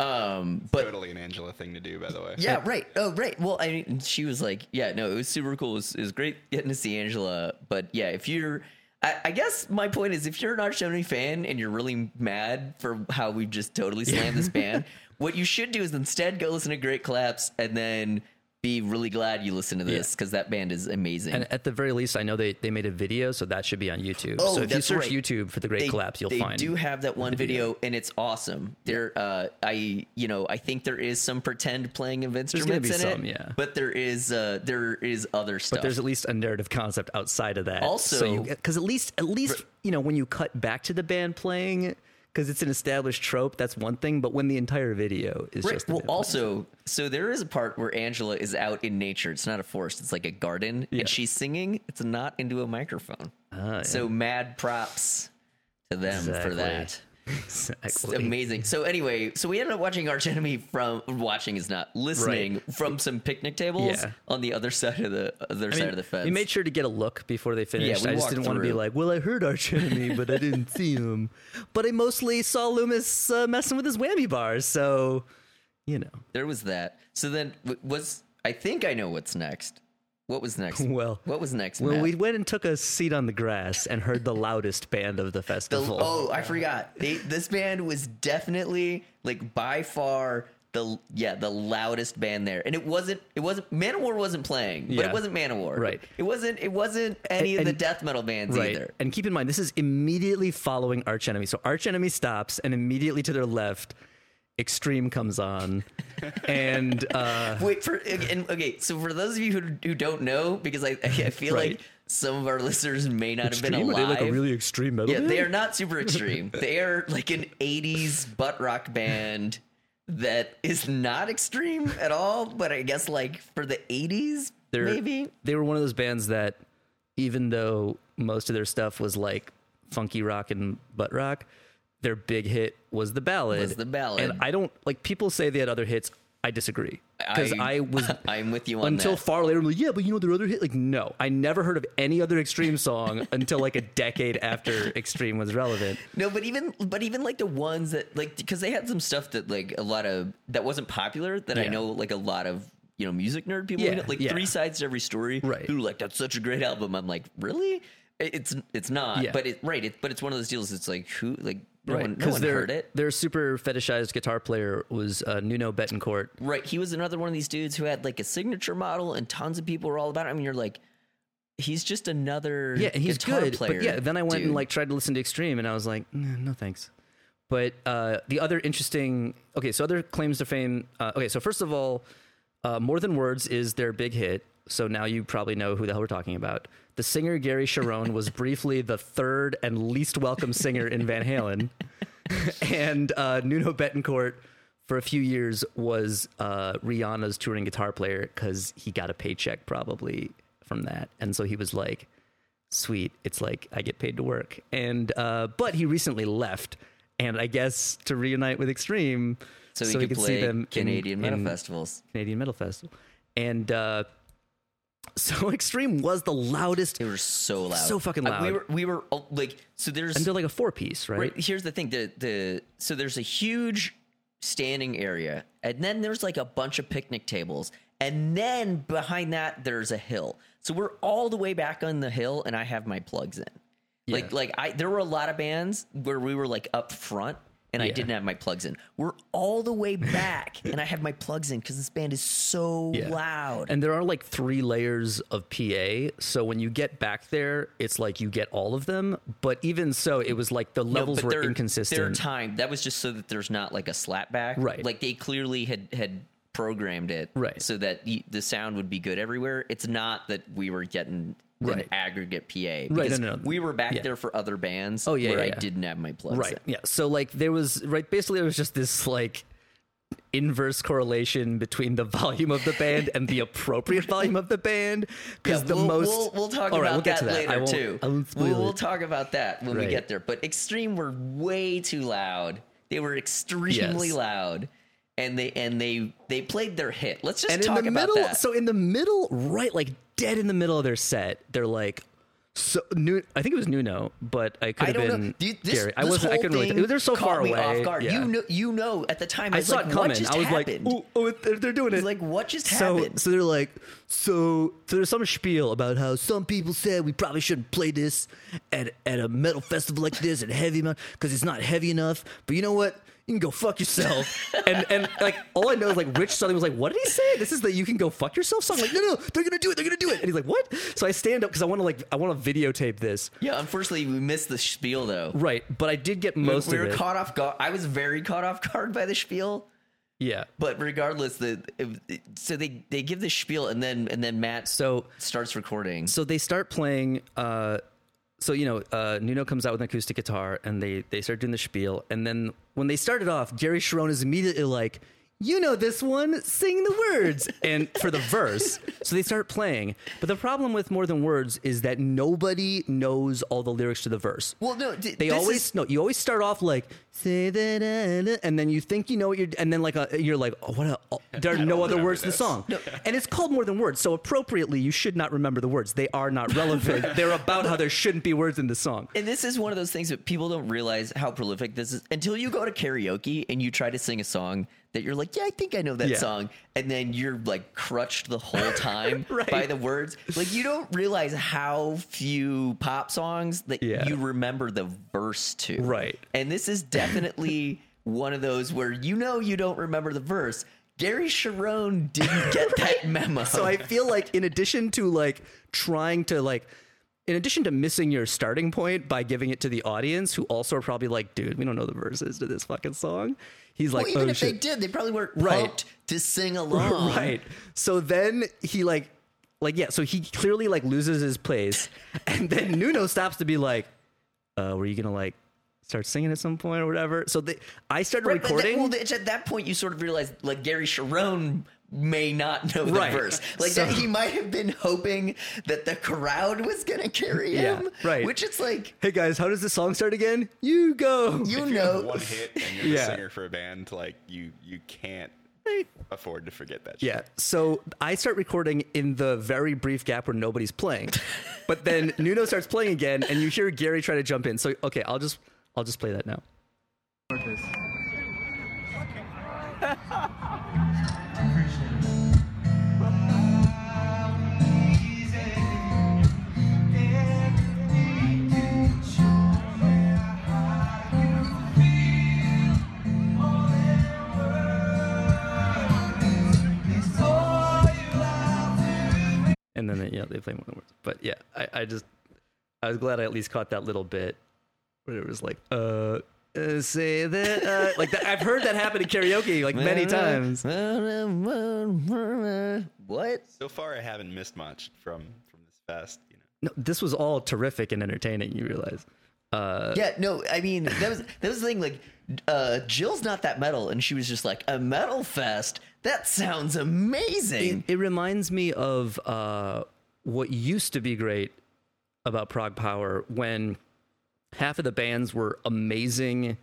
Um, but
Totally an Angela thing to do, by the way.
yeah, right. Oh, right. Well, I mean, she was like, yeah, no, it was super cool. It was, it was great getting to see Angela. But yeah, if you're, I, I guess my point is, if you're an Arch Enemy fan and you're really mad for how we just totally slammed this band, what you should do is instead go listen to Great Collapse and then be really glad you listened to this because that band is amazing.
And at the very least, I know they, they made a video, so that should be on YouTube.
Oh,
so if you search
right.
YouTube for the Great
they,
Collapse, you'll
they
find.
They do have that one video. and it's awesome. There, uh, I you know I think there is some pretend playing of instruments
be
in
some,
it,
yeah.
But there is uh, there is other stuff.
but there's at least a narrative concept outside of that.
Also-
because at least at least you know when you cut back to the band playing, because it's an established trope, that's one thing. But when the entire video is
Right.
just
Well, also, so there is a part where Angela is out in nature. It's not a forest; it's like a garden,
Yeah.
and she's singing. It's not into a microphone.
Ah,
So mad props to them for
Exactly.
It's amazing. So anyway, so we ended up watching Arch Enemy from watching is not listening from some picnic tables
Yeah.
on the other side of the other
I
side
mean,
of the fence.
We made sure to get a look before they finished.
we
I just didn't want to be like, "Well, I heard Arch Enemy, but I didn't see him." But I mostly saw Loomis uh, messing with his whammy bars, so you know.
there was that. So then was I think I know what's next. What was next?
Well-
what was next?
Well,
Matt?
we went and took a seat on the grass and heard the loudest band of the
The-
festival.
oh, I forgot. They, this band was definitely like by far the yeah the loudest band there, and it wasn't it wasn't Manowar wasn't playing, but
Yeah.
it wasn't Manowar.
Right.
It wasn't it wasn't any
And-
of the
and-
death metal bands
Right.
either.
And keep in mind, this is immediately following Arch Enemy. So Arch Enemy stops, and immediately to their left, Extreme comes on. and uh,
Wait for and okay. So for those of you who, who don't know, because I I feel
Right.
like some of our listeners may not have been
Extreme? Are
alive.
they like a really extreme metal
Yeah,
band?
they are not super extreme. they are like an 80s butt rock band that is not extreme at all, but I guess like for the 80s,
They're-
maybe.
they were one of those bands that even though most of their stuff was like funky rock and butt rock their big hit was the ballad
Was the ballad.
and i don't like people say they had other hits i disagree because I, was
I'm with you on
until
that.
far later I'm like yeah but you know their other hit like no i never heard of any other extreme song until like a decade after extreme was relevant
No, but even but even like the ones that like because they had some stuff that like a lot of that wasn't popular that I know like a lot of you know music nerd people
Yeah,
like
yeah.
three sides to every story
Right.
who like that's such a great album. I'm like really. It's it's not,
Yeah.
but it right. It, but it's one of those deals. It's like who like no no
because
one
their,
heard it.
their super fetishized guitar player was uh, nuno bettencourt
Right. He was another one of these dudes who had like a signature model and tons of people were all about it. I mean, you're like, he's just another
Yeah, he's
guitar
good.
player.
But yeah, then I went
dude.
and like tried to listen to Extreme, and I was like, "Nah, no thanks. But uh, the other interesting, okay, so other claims to fame. Uh, okay, so first of all, uh, More Than Words is their big hit. So now you probably know who the hell we're talking about. The singer Gary Cherone was briefly the third and least welcome singer in Van Halen, and uh, Nuno Bettencourt for a few years was uh, Rihanna's touring guitar player because he got a paycheck probably from that, and so he was like, "Sweet, it's like I get paid to work." And uh, but he recently left, and I guess to reunite with Extreme,
so he could
could
play
see them in-
Canadian metal
in
festivals.
Canadian Metal Festival. And uh, So Extreme was the loudest,
They were so loud,
So fucking
Uh, we
loud.
were we were oh, like so. There's
and they're like a four piece, right?
Right. Here's the thing. The the so there's a huge standing area, and then there's like a bunch of picnic tables, and then behind that there's a hill. So we're all the way back on the hill, and I have my plugs in. Like
Yeah.
like I there were a lot of bands where we were like up front. And I didn't have my plugs in. We're all the way back, and I have my plugs in because this band is so
Yeah.
loud.
And there are like three layers of PA. So when you get back there, it's like you get all of them. But even so, it was like the levels
but
were
they're-
inconsistent.
They're timed. That was just so that there's not like a slapback.
Right.
Like they clearly had had programmed it
Right.
so that the sound would be good everywhere. It's not that we were getting
Right.
aggregate PA.
Right, no, no, no.
We were back
Yeah.
there for other bands.
Oh, yeah,
where
yeah,
I didn't have my plugs.
right.
in.
Yeah. So like there was right basically there was just this like inverse correlation between the volume of the band and the appropriate volume of the band because
Yeah,
the
we'll,
most
we'll, we'll talk
right,
about
we'll
that,
that.
Later too.
I won't
we will
it.
talk about that when we get there. But Extreme were way too loud. They were extremely
Yes.
loud, and they and they they played their hit. Let's just
and in
talk
the
about
middle
that.
so in the middle right like dead in the middle of their set they're like so Nu- I think it was Nuno, but I could
I
have been
know. Dude, this,
Gary. I wasn't. I couldn't really.
thing
They're so far
me
away.
Off guard.
Yeah.
You know. You know. At the time, I,
I saw
like,
it coming.
What just
I was
happened?
like, oh, they're, they're doing it."
like, what just
so,
happened?
so they're like, so, so there's some spiel about how some people said we probably shouldn't play this at at a metal festival like this at heavy because it's not heavy enough. But you know what? You can go fuck yourself. and and like all I know is like Rich Southern was like, what did he say? This is the you can go fuck yourself song. Like no no they're gonna do it they're gonna do it. And he's like what? So I stand up because I want to like I want to videotape this.
yeah. Unfortunately, we missed the spiel though.
Right, but I did get most
we
of
were
it.
caught off guard. I was very caught off guard by the spiel.
yeah.
But regardless, the it- so they they give the spiel and then and then Matt
So
starts recording.
so they start playing uh so you know uh nuno comes out with an acoustic guitar and they they start doing the spiel and then when they started off gary cherone is immediately like you know this one sing the words and for the verse so they start playing but the problem with more than words is that nobody knows all the lyrics to the verse
Well, no, d-
they
this
always
is-
no. You always start off like say that, uh, uh," and then you think you know what you're, and then like uh you're like, oh, what? A, oh, there are no other
remember
words to the
this.
song, and it's called more than words. So appropriately, you should not remember the words. They are not relevant. They're about how there shouldn't be words in the song.
And this is one of those things that people don't realize how prolific this is until you go to karaoke and you try to sing a song that you're like, yeah, I think I know that
Yeah.
song, and then you're like crutched the whole time
Right.
by the words. Like you don't realize how few pop songs that
Yeah.
you remember the verse to.
Right.
And this is definitely one of those where you know you don't remember the verse. Gary Cherone didn't get that memo.
So I feel like in addition to like trying to like. In addition to missing your starting point by giving it to the audience, who also are probably like, "Dude, we don't know the verses to this fucking song," he's like,
well, even
"Oh
if
shit!"
they did, they probably weren't
Right.
pumped to sing along.
right so then he like like yeah so he clearly like loses his place and then nuno stops to be like uh were you gonna like start singing at some point or whatever so they, i started
Right, that-
recording
well, it's at that point you sort of realize like Gary Cherone may not know the
Right.
verse. Like
So-
that he might have been hoping that the crowd was gonna carry
Yeah,
him.
right.
Which it's like
hey guys how does the song start again you go
you
if you
know
have one hit and you're
Yeah.
the singer for a band, like you you can't afford to forget that.
yeah so i start recording in the very brief gap where nobody's playing but then nuno starts playing again and you hear gary try to jump in so okay i'll just i'll just play that now and then they, yeah they play more than words but yeah I, I just i was glad i at least caught that little bit where it was like uh, uh say that uh, like that i've heard that happen in karaoke like many times
What?
So far, I haven't missed much from from this fest. You know,
no, this was all terrific and entertaining you realize uh
Yeah, no, I mean that was that was the thing. Like, uh, Jill's not that metal, and she was just like a metal fest. That sounds amazing.
it, it reminds me of uh what used to be great about prog power when half of the bands were amazing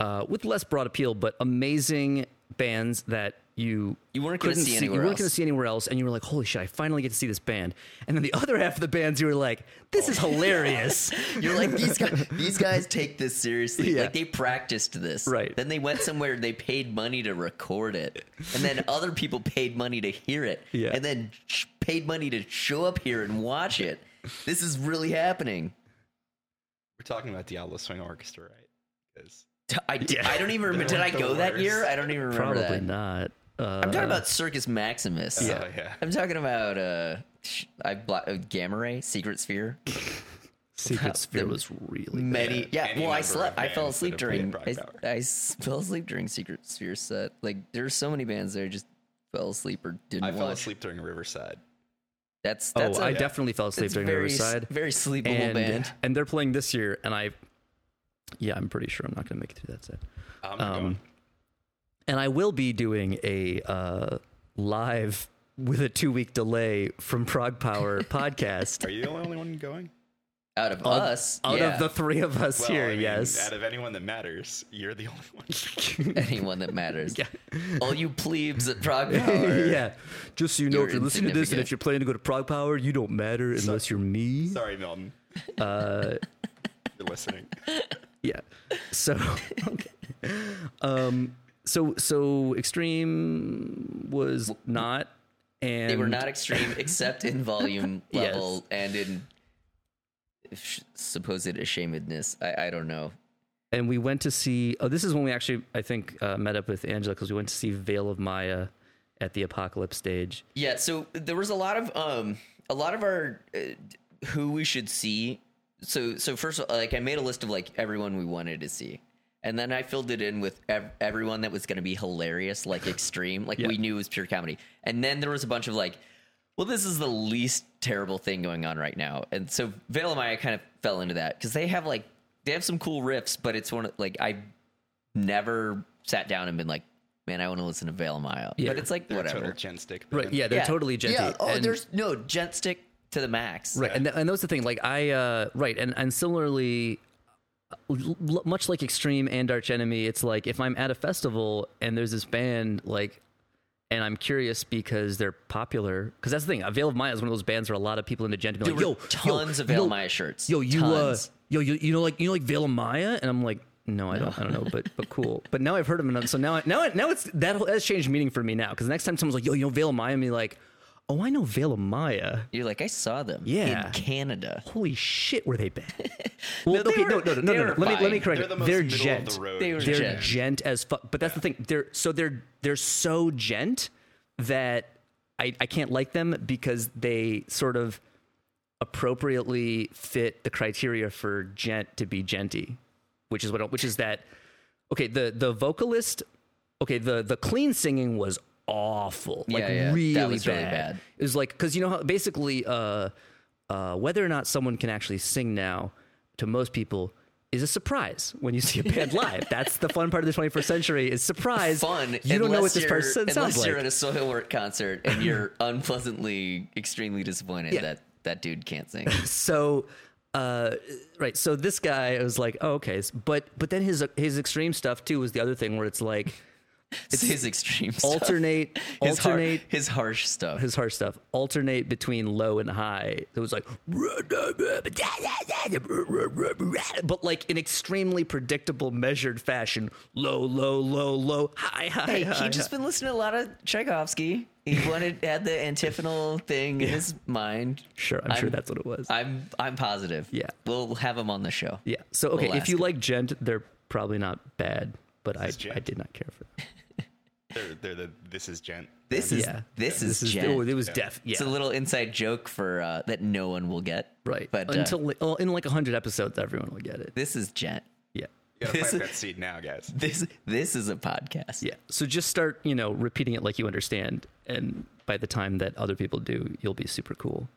uh, with less broad appeal, but amazing bands that you
You weren't gonna
couldn't
see
you
anywhere
weren't
else.
going to see anywhere else, and you were like, "Holy shit! I finally get to see this band." And then the other half of the bands, you were like, "This is oh. hilarious."
You're like these guys. These guys take this seriously.
Yeah.
Like they practiced this.
Right.
Then they went somewhere. They paid money to record it, and then other people paid money to hear it.
Yeah.
And then sh- paid money to show up here and watch it. This is really happening.
We're talking about Diablo Swing Orchestra, right? 'Cause-
T- I, d-
Yeah.
I don't even remember. Did I
the
go that year? I don't even remember
Probably
that.
not. Uh,
I'm talking about Circus Maximus.
Oh, yeah.
I'm talking about uh, I blo- uh, Gamma Ray, Secret Sphere.
Secret Sphere
the
was really
Many,
bad.
yeah.
Any
well, I slept. I fell asleep
that have played
during.
Prague
I,
Tower.
I s- fell asleep during Secret Sphere set. Like there there's so many bands there. I just fell asleep or didn't
I
watch.
fell asleep during Riverside.
That's
Oh,
that's.
I
a-
definitely fell asleep
it's
during
very,
Riverside.
Very sleepable
and,
band.
and they're playing this year, and I, yeah, I'm pretty sure I'm not going to make it through that set.
I'm
Um,
going.
And I will be doing a uh, live with a two week delay from Prog Power podcast.
Are you the only one going?
Out of
Out-
us,
Out
yeah.
of the three of us
Well,
here,
I mean,
yes.
Out of anyone that matters, you're the only one.
anyone that matters.
Yeah.
All you plebes at Prog Power.
yeah. Just so you know,
You're
if you're listening to this and if you're planning to go to Prog Power, you don't matter unless you're me.
Sorry, Milton.
Uh,
You're listening.
yeah. So, okay. um, so so extreme was not, and
They were not extreme except in volume
Yes.
level and in supposed ashamedness. I, I don't know.
and we went to see. Oh, this is when we actually, I think, uh, met up with Angela because we went to see Veil of Maya at the Apocalypse stage.
Yeah, so there was a lot of um a lot of our uh, who we should see. So so first of all, like I made a list of like everyone we wanted to see. And then I filled it in with ev- everyone that was going to be hilarious, like extreme, like
Yeah.
we knew it was pure comedy. And then there was a bunch of like, well, this is the least terrible thing going on right now. And so Veil of Maya kind of fell into that because they have like they have some cool riffs, but it's one of like I never sat down and been like, man, I want to listen to Veil of Maya.
Yeah.
But it's like
They're a
whatever.
total djent stick.
Right? Yeah, they're totally djenty.
Yeah. Oh,
and-
there's no djent stick to the max.
Right, and th- and that was the thing. Like I, uh, right, and and similarly, l- l- much like Extreme and Arch Enemy, it's like if I'm at a festival and there's this band, like, and I'm curious because they're popular. Because that's the thing. Veil of Maya is one of those bands where a lot of people in the djent be like, "Yo,
tons
yo,
of Veil
of
Maya shirts.
Yo, you,
Tons.
uh, yo, you, you know, like you know, like Veil of Maya, and I'm like. No, I don't. I don't know, but but cool. But now I've heard of them, so now now now it's that has changed meaning for me now. Because next time someone's like, "Yo, you know Veil of Maya," I'm like, "Oh, I know Veil of Maya."
You're like, I saw them
Yeah.
in Canada.
holy shit, were they bad? Well,
they
okay,
were-
no, no, no, no, no,
were
no. Let me let me correct
They're
it.
the
They're
djent. the.
They were
They're
djent.
djent. as fuck. But that's the thing. They're so they're they're so djent that I I can't like them because they sort of appropriately fit the criteria for djent to be djenty, which is what which is that okay the the vocalist okay the the clean singing was awful like
Yeah, yeah.
Really
was really bad.
it was like because you know how basically uh, uh, whether or not someone can actually sing now to most people is a surprise when you see a band live. That's the fun part of the 21st century is surprise.
Fun.
You don't know what this
you're-
like.
unless you're at a Soilwork concert and you're unpleasantly, extremely disappointed
Yeah.
that that dude can't sing.
so uh, right so this guy was like oh okay but but then his his extreme stuff too was the other thing where it's like
It's his extreme stuff.
alternate
his har-
alternate
his harsh stuff.
his harsh stuff alternate between low and high. It was like, but like in extremely predictable, measured fashion. Low, low, low, low, high, high.
Hey,
high,
he just
high.
been listening to a lot of Tchaikovsky. He wanted had the antiphonal thing in his mind.
sure. I'm, sure
I'm-
that's what it was.
I'm I'm positive.
Yeah.
we'll have him on the show.
yeah. So okay,
We'll
if you
ask.
like djent, they're probably not bad, but I. I did not care for. Them.
They're, they're the this is djent.
This is
Yeah,
this is
this is
Jen.
oh, it was def. Yeah,
It's a little inside joke for uh, that no one will get.
right.
but uh,
until li- well, in like hundred episodes, everyone will get it.
this is Djent.
Yeah.
You gotta
This
plant
is-
that seed now, guys.
This this is a podcast.
Yeah. So just start, you know, repeating it like you understand, and by the time that other people do, you'll be super cool.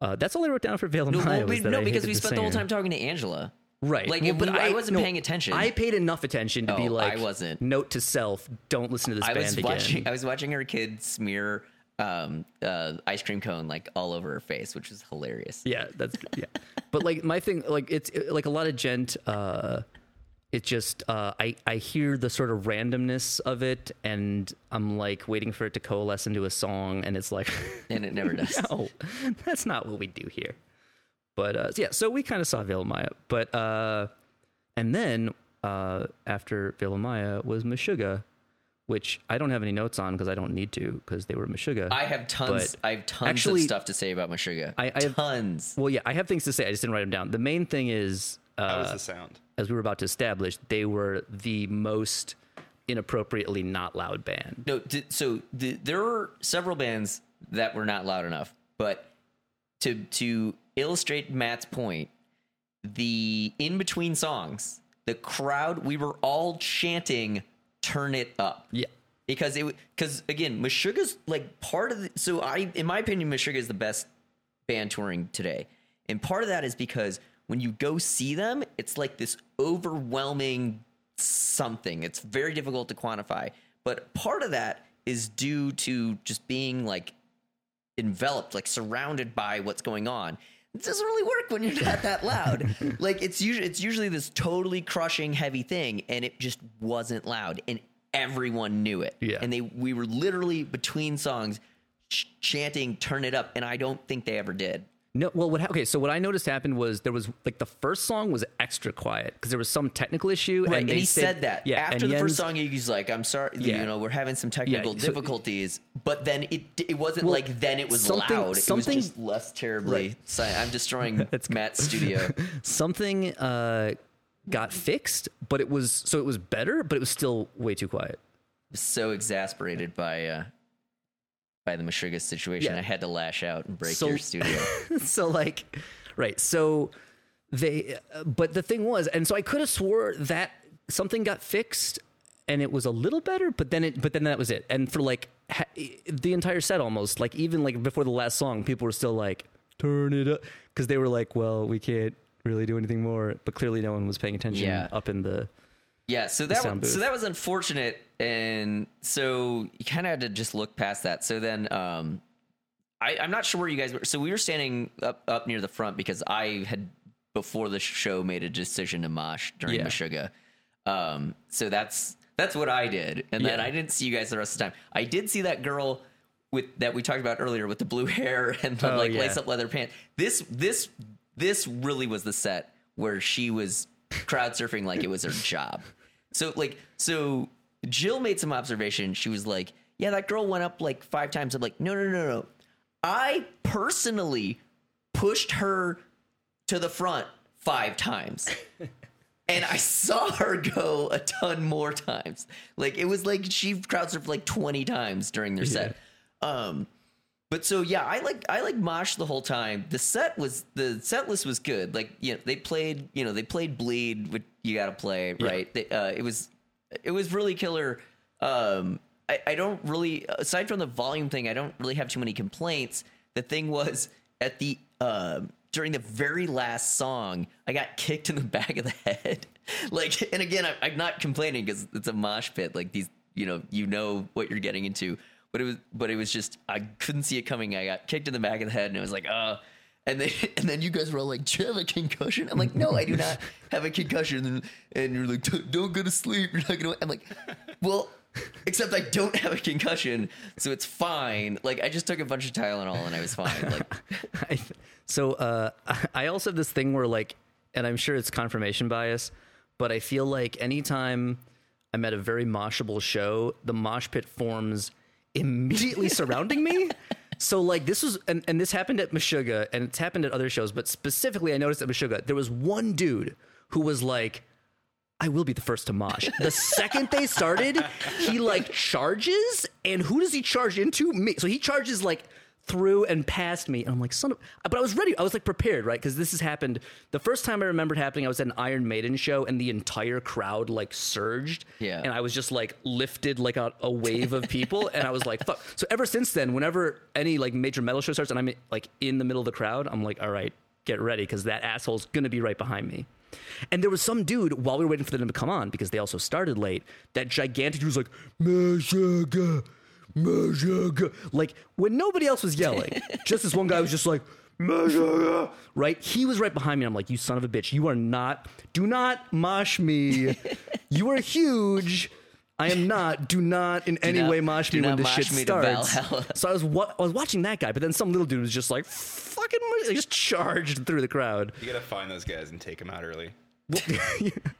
Uh, that's all I wrote down for Veil of
No,
Maya.
well, we-
was
no, because we spent the whole time talking to Angela.
Right.
like,
Well,
but
but
I wasn't paying attention.
I paid enough attention to be
Oh,
like,
I wasn't.
Note to self: Don't listen to this
I
band
was
again.
watching. I was watching her kid smear um, uh, ice cream cone like all over her face, which was hilarious.
yeah, that's yeah. but like my thing, like it's like a lot of djent. Uh, it just uh, I I hear the sort of randomness of it, and I'm like waiting for it to coalesce into a song, and it's like,
and it never does.
no, that's not what we do here. But uh, yeah, so we kind of saw Veil but uh, and then uh, after Veil was Meshuggah, which I don't have any notes on because I don't need to because they were Meshuggah.
I have tons.
But
I have tons
actually-
of stuff to say about Meshuggah.
I- I have-
tons.
well, yeah, I have things to say. I just didn't write them down. The main thing is,
How was
uh,
the sound?
as we were about to establish, they were the most inappropriately not loud band.
No, d- so the, there were several bands that were not loud enough, but to to illustrate Matt's point, the in between songs, the crowd, we were all chanting "Turn it up."
Yeah.
because it because again, Meshuggah's like part of the. So I, in my opinion, Meshuggah is the best band touring today, and part of that is because when you go see them, it's like this overwhelming something. It's very difficult to quantify, but part of that is due to just being like enveloped, like surrounded by what's going on. It doesn't really work when you're not that loud. like it's usually it's usually this totally crushing heavy thing, and it just wasn't loud, and everyone knew it.
Yeah.
and they we were literally between songs ch- chanting "Turn it up," and I don't think they ever did.
No, well, what? ha- Okay, so what I noticed happened was there was like the first song was extra quiet because there was some technical issue,
Right, and,
they
he said, that.
Yeah,
after
and
the first
Jens-
song, he's like, "I'm sorry,
Yeah.
you know, we're having some technical
so-
difficulties." But then it it wasn't
Well,
like then it was
something-
loud.
something-
it was just less terribly. silent. I'm destroying that's Matt's studio.
something uh, got fixed, but it was so it was better, but it was still way too quiet.
so exasperated by uh by the Meshuggah situation,
Yeah.
I had to lash out and break
So-
your studio.
so like, right? So they, uh, but the thing was, and so I could have swore that something got fixed and it was a little better, but then it, but then that was it. And for like ha- the entire set, almost like even like before the last song, people were still like, "Turn it up," because they were like, "Well, we can't." Really do anything more, but clearly no one was paying attention
Yeah.
up in the
Yeah, so that was, so that was unfortunate, and so you kind of had to just look past that. So then, um, I, I'm not sure where you guys were. So we were standing up up near the front because I had before the show made a decision to mosh during
Yeah.
Meshuggah. Um, so that's that's what I did, and then I didn't see you guys the rest of the time. I did see that girl with that we talked about earlier with the blue hair and the
Oh,
like
yeah.
lace up leather pants. This this this really was the set where she was crowd surfing like it was her job. So like so Jill made some observation. She was like, "Yeah, that girl went up like five times." I'm like, "No, no, no, no. I personally pushed her to the front five times." and I saw her go a ton more times. Like it was like she crowd surfed like 20 times during their set. Um but so yeah, I like I like Mosh the whole time. The set was the set list was good. Like you know, they played you know they played Bleed, which you got to play right. They, uh, it was it was really killer. Um, I, I don't really aside from the volume thing, I don't really have too many complaints. The thing was at the um during the very last song, I got kicked in the back of the head. like, and again, I, I'm not complaining because it's a mosh pit. Like these, you know, you know what you're getting into but it was but it was just I couldn't see it coming. I got kicked in the back of the head, and it was like, uh and then and then you guys were all like, "Do you have a concussion?" I'm like, "No, I do not have a concussion." And, and you're like, "Don't- "Don't go to sleep. You're not gonna." I'm like, "Well." Except I don't have a concussion, so it's fine. Like I just took a bunch of Tylenol and I was fine. Like
I, so uh, I also have this thing where like, and I'm sure it's confirmation bias, but I feel like anytime I'm at a very moshable show, the mosh pit forms immediately surrounding me. So like this was, and, and this happened at Meshuggah, and it's happened at other shows, but specifically I noticed at Meshuggah there was one dude who was like. I will be the first to mosh. The second they started, he like charges, and who does he charge into? Me. So he charges like through and past me, and I'm like, son of. But I was ready. I was like prepared, right? Because this has happened. The first time I remembered happening, I was at an Iron Maiden show, and the entire crowd like surged.
Yeah.
And I was just like lifted like a, a wave of people, and I was like, fuck. So ever since then, whenever any like major metal show starts, and I'm like in the middle of the crowd, I'm like, all right, get ready, because that asshole's gonna be right behind me. And there was some dude while we were waiting for them to come on because they also started late. That gigantic dude was like, Meshuggah, Meshuggah. Like when nobody else was yelling, just this one guy was just like, Meshuggah, right? He was right behind me. I'm like, you son of a bitch, you are not. Do not mosh me. you are huge. I am not. Do not in any
not-
way mosh me when
not
this shit
me
starts. So I was wa- I was watching that guy, but then some little dude was just like fucking like, just charged through the crowd.
You gotta find those guys and take them out early.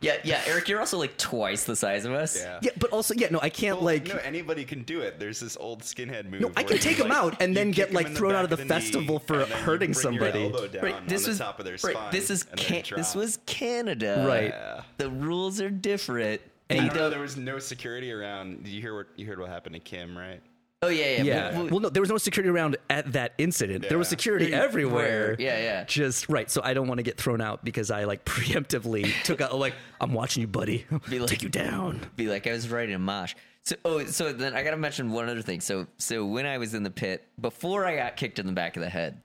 Yeah, yeah, Eric, you're also like twice the size of us.
Yeah.
Yeah, but also yeah, no, I can't
Well,
like
no, anybody can do it. There's this old skinhead move.
No, I can
take
take 'em
like,
out and then get like, thrown out of the
back knee,
festival for
and then you
hurting
bring
somebody.
Your elbow down
Right, this was
top of their
right. This is can, this was Canada.
Right.
Yeah.
The rules are different.
I
They
don't know, there was no security around. Did you hear what you heard? What happened to Kim? Right?
Oh yeah, yeah.
Yeah.
Well, well,
no, there was no security around at that incident. There was security everywhere.
Yeah, yeah.
Just right. So I don't want to get thrown out because I like preemptively took out like I'm watching you, buddy.
Be like-
Take you down.
be like I was writing a mosh. So oh, so then I gotta mention one other thing. So so when I was in the pit before I got kicked in the back of the head,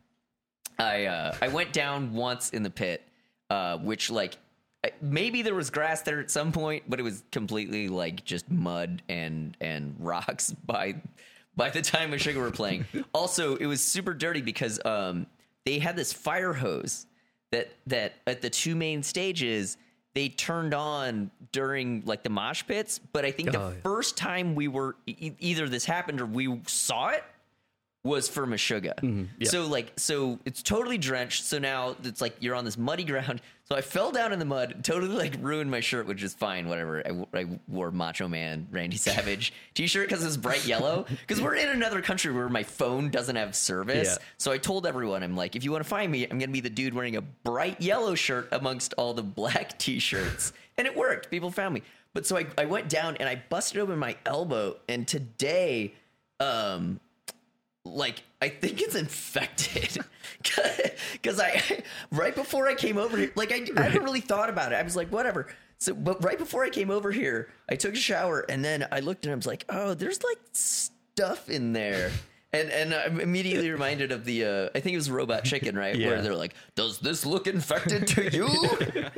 I uh, I went down once in the pit, uh, which like maybe there was grass there at some point, but it was completely like just mud and and rocks by by the time Meshuggah were playing. also, it was super dirty because um, they had this fire hose that that at the two main stages they turned on during like the mosh pits, but I think the
Oh, yeah.
first time we were e- either this happened or we saw it was for Meshuggah.
Mm-hmm. yeah.
So like so it's totally drenched. So now it's like you're on this muddy ground. So I fell down in the mud, totally like ruined my shirt, which is fine, whatever. I wore Macho Man Randy Savage t-shirt because it's bright yellow. Because we're in another country where my phone doesn't have service.
Yeah.
So I told everyone, I'm like, if you want to find me, I'm gonna be the dude wearing a bright yellow shirt amongst all the black t-shirts. and it worked. People found me. But so I, I went down and I busted open my elbow, and today, um, like I think it's infected because I right before I came over here, like I, I haven't really thought about it. I was like, whatever. So, but right before I came over here, I took a shower and then I looked and I was like, oh, there's like stuff in there. And and I'm immediately reminded of the uh, I think it was Robot Chicken, right? Where they're like, "Does this look infected to you?"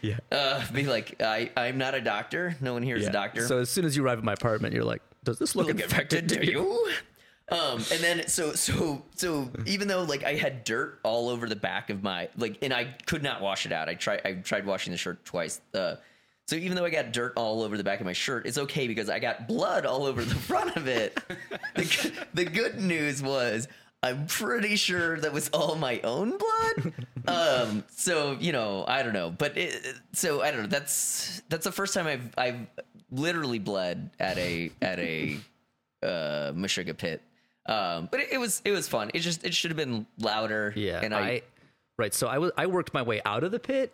Yeah.
uh, be like, "I I'm not a doctor. No one here is a doctor."
So as soon as you arrive at my apartment, you're like, does this look,
look
infected
infected to you. Um, and then so so so even though like I had dirt all over the back of my like, and I could not wash it out. I tried I tried washing the shirt twice. Uh, so even though I got dirt all over the back of my shirt, it's okay because I got blood all over the front of it. the, the good news was I'm pretty sure that was all my own blood. Um, so you know, I don't know, but it, so I don't know. That's that's the first time I've I've literally bled at a at a uh pit. Um, but it, it was it was fun. It just it should have been louder.
Yeah,
and
I,
I,
right. So I was I worked my way out of the pit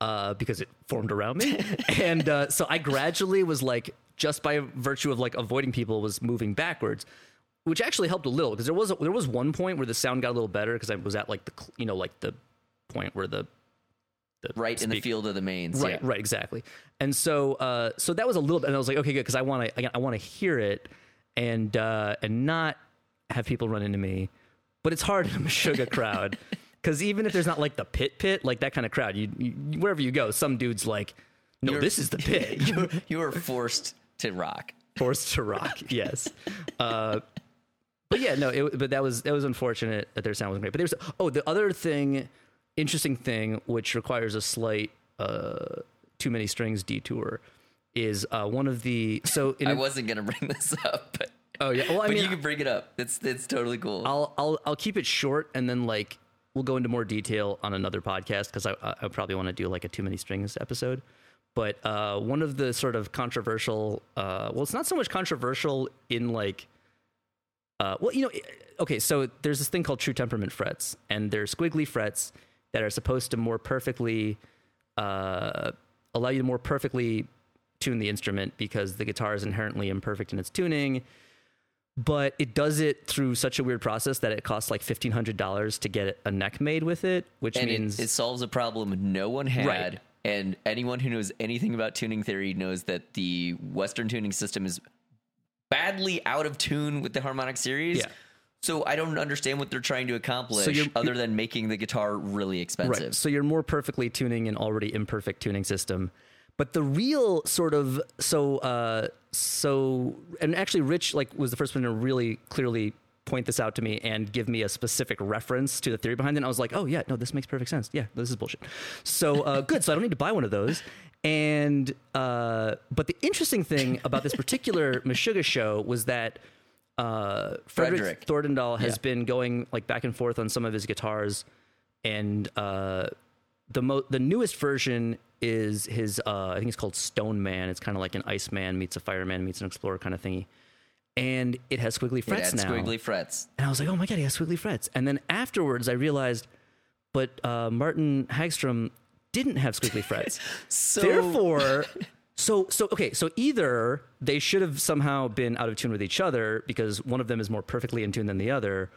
uh, because it formed around me, and uh, so I gradually was like just by virtue of like avoiding people was moving backwards, which actually helped a little because there was a, there was one point where the sound got a little better because I was at like the you know like the point where the the
right in the field of the mains.
Right,
yeah.
right, exactly. And so, uh, so that was a little bit, and I was like, okay, good, because I want to, I want to hear it, and uh, and not have people run into me. But it's hard in a Meshuggah crowd, because even if there's not like the pit pit, like that kind of crowd, you, you wherever you go, some dude's like, no,
You're-
this is the pit.
you, were- you were forced to rock.
forced to rock. Yes. Uh, but yeah, no. It, but that was that was unfortunate that their sound wasn't great. But there's oh the other thing, interesting thing which requires a slight uh, too many strings detour is uh, one of the so in
I
a-
wasn't gonna bring this up, but
oh yeah well I
but
mean
you can bring it up. It's it's totally cool.
I'll I'll I'll keep it short and then like we'll go into more detail on another podcast because I I probably want to do like a too many strings episode. But uh, one of the sort of controversial, uh, well, it's not so much controversial in like, uh, well, you know, okay, so there's this thing called true temperament frets, and they're squiggly frets that are supposed to more perfectly uh, allow you to more perfectly tune the instrument because the guitar is inherently imperfect in its tuning but it does it through such a weird process that it costs like fifteen hundred dollars to get a neck made with it, which
and
means
it, it solves a problem no one had.
Right.
And anyone who knows anything about tuning theory knows that the Western tuning system is badly out of tune with the harmonic series.
Yeah.
So I don't understand what they're trying to accomplish
you're-
other than making the guitar really expensive.
right. So you're more perfectly tuning an already imperfect tuning system. But the real sort of so uh, so and actually Rich like was the first one to really clearly point this out to me and give me a specific reference to the theory behind it. And I was like, oh yeah, no, this makes perfect sense. Yeah, this is bullshit. So uh, good. So I don't need to buy one of those. And uh, but the interesting thing about this particular Meshuggah show was that uh, Fredrik,
Fredrik.
Thordendal has
Yeah.
been going like back and forth on some of his guitars, and uh, the mo- the newest version is his uh, I think it's called Stone Man. It's kind of like an Iceman meets a fireman meets an explorer kind of thingy, and it has squiggly frets now.
squiggly frets.
And I was like, oh my god, he has squiggly frets. And then afterwards, I realized, but uh, Mårten Hagström didn't have squiggly frets.
So
Therefore, so so okay, so either they should have somehow been out of tune with each other because one of them is more perfectly in tune than the other,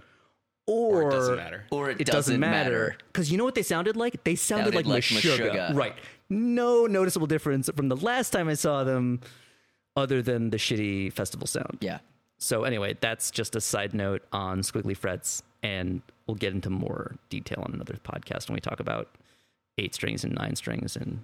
or,
Or it doesn't matter.
or it,
It doesn't matter because you know what they sounded like? They sounded,
Sounded
like,
like
Meshuggah.
Meshuggah.
right? No noticeable difference from the last time I saw them, other than the shitty festival sound.
Yeah.
So anyway, that's just a side note on squiggly frets, and we'll get into more detail on another podcast when we talk about eight strings and nine strings and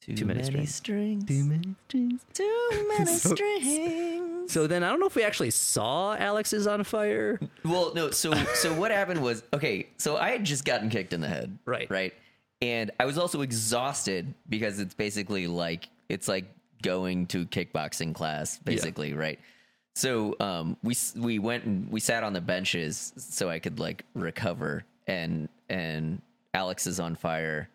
Too,
many
many
strings.
strings.
many strings.
Too many
So-
strings.
So then I don't know if we actually saw Alex is on fire.
Well, no. So, so what happened was okay. So I had just gotten kicked in the head,
Right.
Right, and I was also exhausted because it's basically like it's like going to kickboxing class, basically, right? So, um, we we went and we sat on the benches so I could like recover, and and Alex is on fire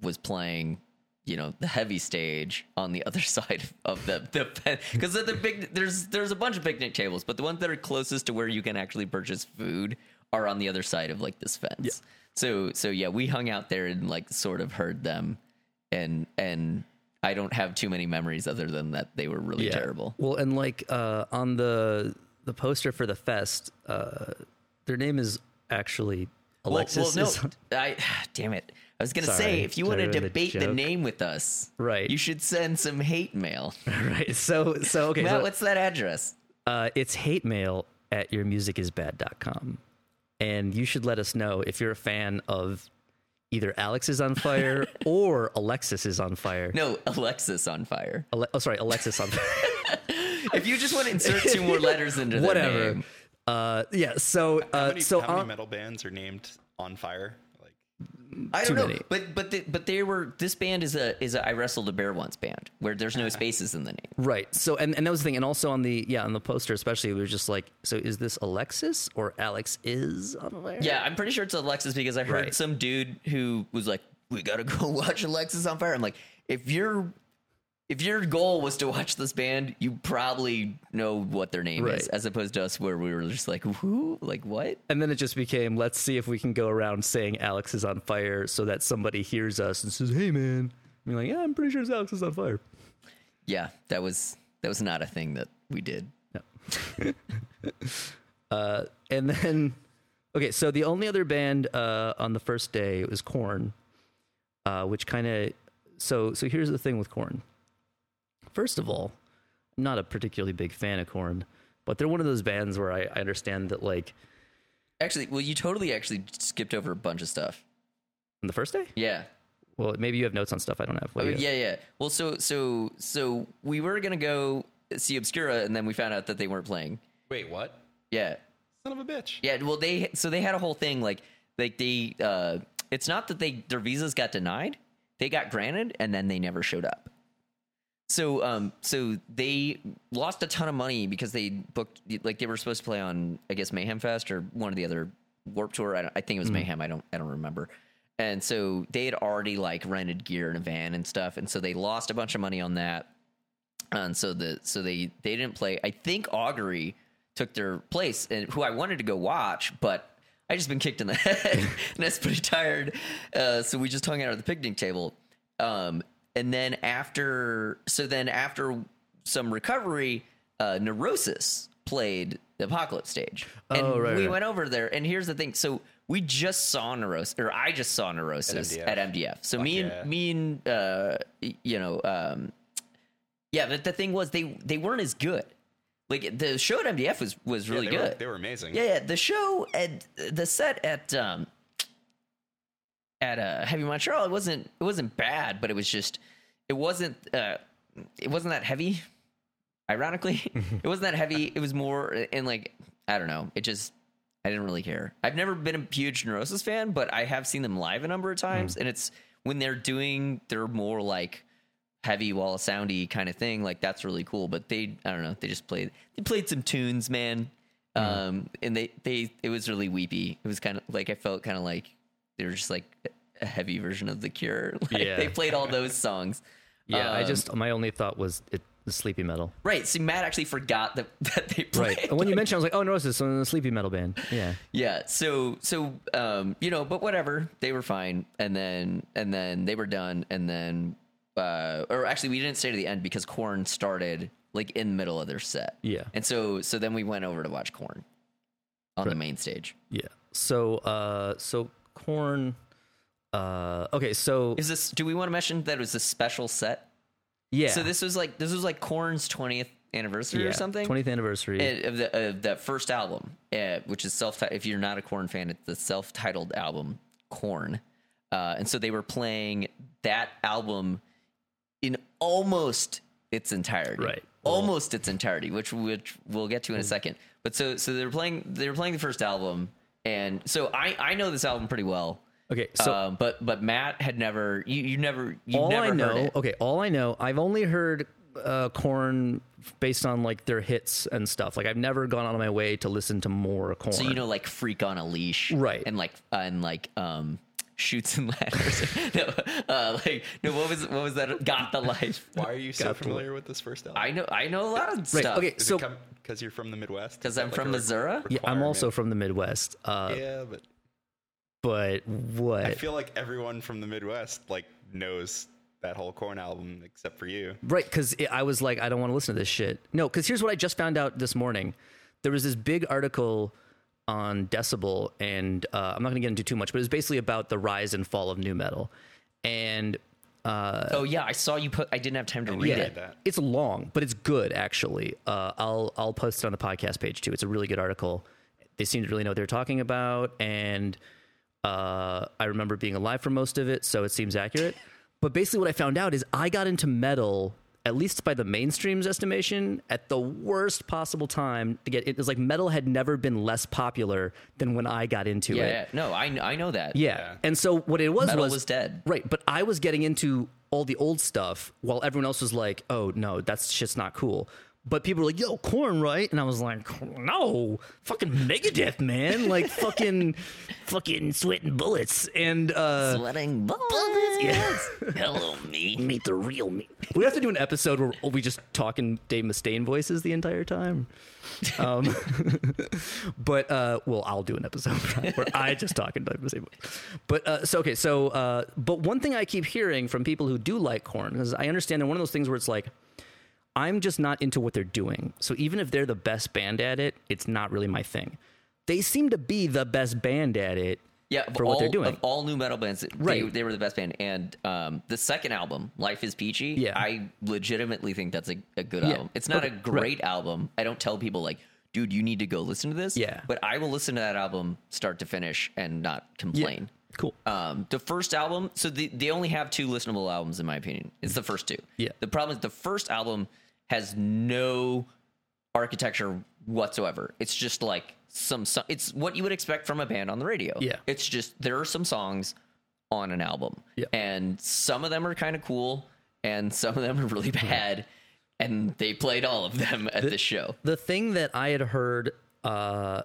was playing you know the heavy stage on the other side of the the because the big there's there's a bunch of picnic tables but the ones that are closest to where you can actually purchase food are on the other side of like this fence so so yeah we hung out there and like sort of heard them and and i don't have too many memories other than that they were really terrible
Well, and like uh, on the the poster for the fest, uh, their name is actually Alexis.
well, well no i damn it i was gonna
Sorry.
say if you want to
the
debate the name with us
Right.
you should send some hate mail
right. So so okay.
Matt,
so,
what's that address
uh, it's hate mail at yourmusicisbad.com. And you should let us know if you're a fan of either Alex is on fire or Alexis is on fire.
no alexis on fire
Ale- oh, sorry, Alexis on fire.
if you just want to insert two more letters into
Whatever.
name,
Uh, yeah. So
How
uh,
many,
so
how many
on-
metal bands are named on fire?
I don't know.
many.
But but the, but they were this band is a is a I wrestled a bear once band where there's no spaces in the name.
Right. So and, and that was the thing. And also on the yeah, on the poster especially, we were just like, so is this Alexis or Alex is on fire?
Yeah, I'm pretty sure it's Alexis because I heard
Right.
some dude who was like, "We gotta go watch Alexis on fire." I'm like, if your if your goal was to watch this band, you probably know what their name is, as opposed to us where we were just like, "Who? Like what?"
And then it just became, let's see if we can go around saying Alex is on fire so that somebody hears us and says, Hey man. And you're like, Yeah, I'm pretty sure it's Alex is on fire.
Yeah, that was that was not a thing that we did.
Uh, and then okay, so the only other band uh, on the first day was Korn, uh, which kind of so so here's the thing with Korn. First of all, I'm not a particularly big fan of Korn, but they're one of those bands where I, I understand that like
Actually, well, you totally actually skipped over a bunch of stuff.
on the first day.
Yeah.
Well, maybe you have notes on stuff I don't have. What
Oh,
do you have?
yeah, yeah. Well, so so so we were gonna go see Obscura, and then we found out that they weren't playing.
wait, what?
Yeah,
Son of a bitch.
yeah. Well, they so they had a whole thing like like they. uh It's not that they their visas got denied; they got granted, and then they never showed up. So um so they lost a ton of money because they booked like they were supposed to play on I guess Mayhem Fest or one of the other Warped Tour. I, I think it was Mayhem. I don't I don't remember. And so they had already like rented gear in a van and stuff, and so they lost a bunch of money on that. And so the so they they didn't play. I think Augury took their place, and who I wanted to go watch, but I just been kicked in the head, and that's pretty tired. Uh, so we just hung out at the picnic table. Um, and then after, so then after some recovery, uh, Neurosis played the Apocalypse stage, and
Oh, right,
we
right.
went over there. And here's the thing: so we just saw Neurosis, or I just saw Neurosis
MDF.
at MDF. So me
yeah.
and me and uh, you know, um, yeah. But the thing was, they they weren't as good. Like the show at MDF was was really
they Were,
good.
they were amazing.
Yeah, yeah. The show at the set at um at uh Heavy Montreal, it wasn't it wasn't bad, but it was just it wasn't uh it wasn't that heavy. Ironically, it wasn't that heavy. It was more and like I don't know. It just I didn't really care. I've never been a huge Neurosis fan, but I have seen them live a number of times, and it's when they're doing their more like heavy wall soundy kind of thing. Like that's really cool. But they I don't know. They just played they played some tunes, man. Um, and they they it was really weepy. It was kind of like I felt kind of like they were just like a heavy version of The Cure. Like
Yeah.
they played all those songs.
Yeah, I
Um,
just my only thought was it the sleepy metal.
right. See, Matt actually forgot that that they played.
Right. And when you mentioned, I was like, oh, Neurosis, so the sleepy metal band. Yeah.
Yeah. So so um you know, but whatever. They were fine, and then and then they were done, and then uh or actually we didn't stay to the end because Korn started like in the middle of their set.
Yeah.
And so so then we went over to watch Korn on the main stage.
Yeah. So, uh, so Korn. Uh, okay. So
Is this? Do we want to mention that it was a special set?
yeah.
So this was like this was like Korn's twentieth anniversary or something.
20th anniversary.
Uh, of the of that first album, uh, which is self. If you're not a Korn fan, it's the self-titled album Korn, uh, and so they were playing that album in almost its entirety,
Right.
Almost its entirety, which which we'll get to in a second. But so so they were playing they were playing the first album, and so I I know this album pretty well.
okay. So
um, but but Matt had never you you never you
all
never
I know, okay, all I know, I've only heard uh, Korn based on like their hits and stuff. Like I've never gone out of my way to listen to more Korn.
So you know, like freak on a leash,
Right.
And like uh, and like um shoots and ladders. no, uh, like no, what was what was that? Got the life.
Why are you so familiar with this first album?
I know I know a lot of
right.
stuff.
Okay.
Is
So
because you're from the Midwest?
because I'm
like
from Missouri.
yeah, I'm also from the Midwest. Uh,
Yeah, but
But what?
I feel like everyone from the Midwest like knows that whole Korn album except for you.
Right, because I was like, I don't want to listen to this shit. No, because here's what I just found out this morning. There was this big article on Decibel, and uh, I'm not going to get into too much, but it was basically about the rise and fall of nu metal. And uh,
Oh yeah, I saw you put. I didn't have time to read
Yeah.
it.
that.
it's long, but it's good actually. Uh, I'll I'll post it on the podcast page too. It's a really good article. They seem to really know what they're talking about, and uh, I remember being alive for most of it, so it seems accurate. But basically, what I found out is I got into metal, at least by the mainstream's estimation, at the worst possible time to get. It was like metal had never been less popular than when I got into
Yeah,
it.
yeah. no, I I know that.
Yeah.
Yeah.
And so what it was
Metal
was
was dead.
Right, but I was getting into all the old stuff while everyone else was like, "Oh no, that's shit's not cool." But people were like, "Yo, Korn, right?" And I was like, "No, fucking Megadeth, man! Like fucking, fucking sweating bullets and uh,
Sweating bullets.
Yes.
Hello, me.
meet the real me." We have to do an episode where we just talk in Dave Mustaine voices the entire time. Um, but uh, well, I'll do an episode where I just talk in Dave Mustaine voice. But uh, so okay, so uh, but one thing I keep hearing from people who do like Korn is I understand they're one of those things where it's like. I'm just not into what they're doing. So even if they're the best band at it, it's not really my thing. They seem to be the best band at it
Yeah, of
for what they're
all-
doing.
Of all nu metal bands,
Right.
they were the best band. And um, the second album, Life is Peachy,
Yeah.
I legitimately think that's a, a good
Yeah.
album. It's not
Okay,
a great album. I don't tell people, like, dude, you need to go listen to this.
Yeah.
But I will listen to that album start to finish and not complain.
Cool.
Um, the first album, so the, they only have two listenable albums, in my opinion. It's the first two.
Yeah.
The problem is the first album has no architecture whatsoever. It's just like some, so- it's what you would expect from a band on the radio.
Yeah.
It's just there are some songs on an album.
Yeah.
And some of them are kind of cool and some of them are really bad. And they played all of them at the, show.
the thing that I had heard uh,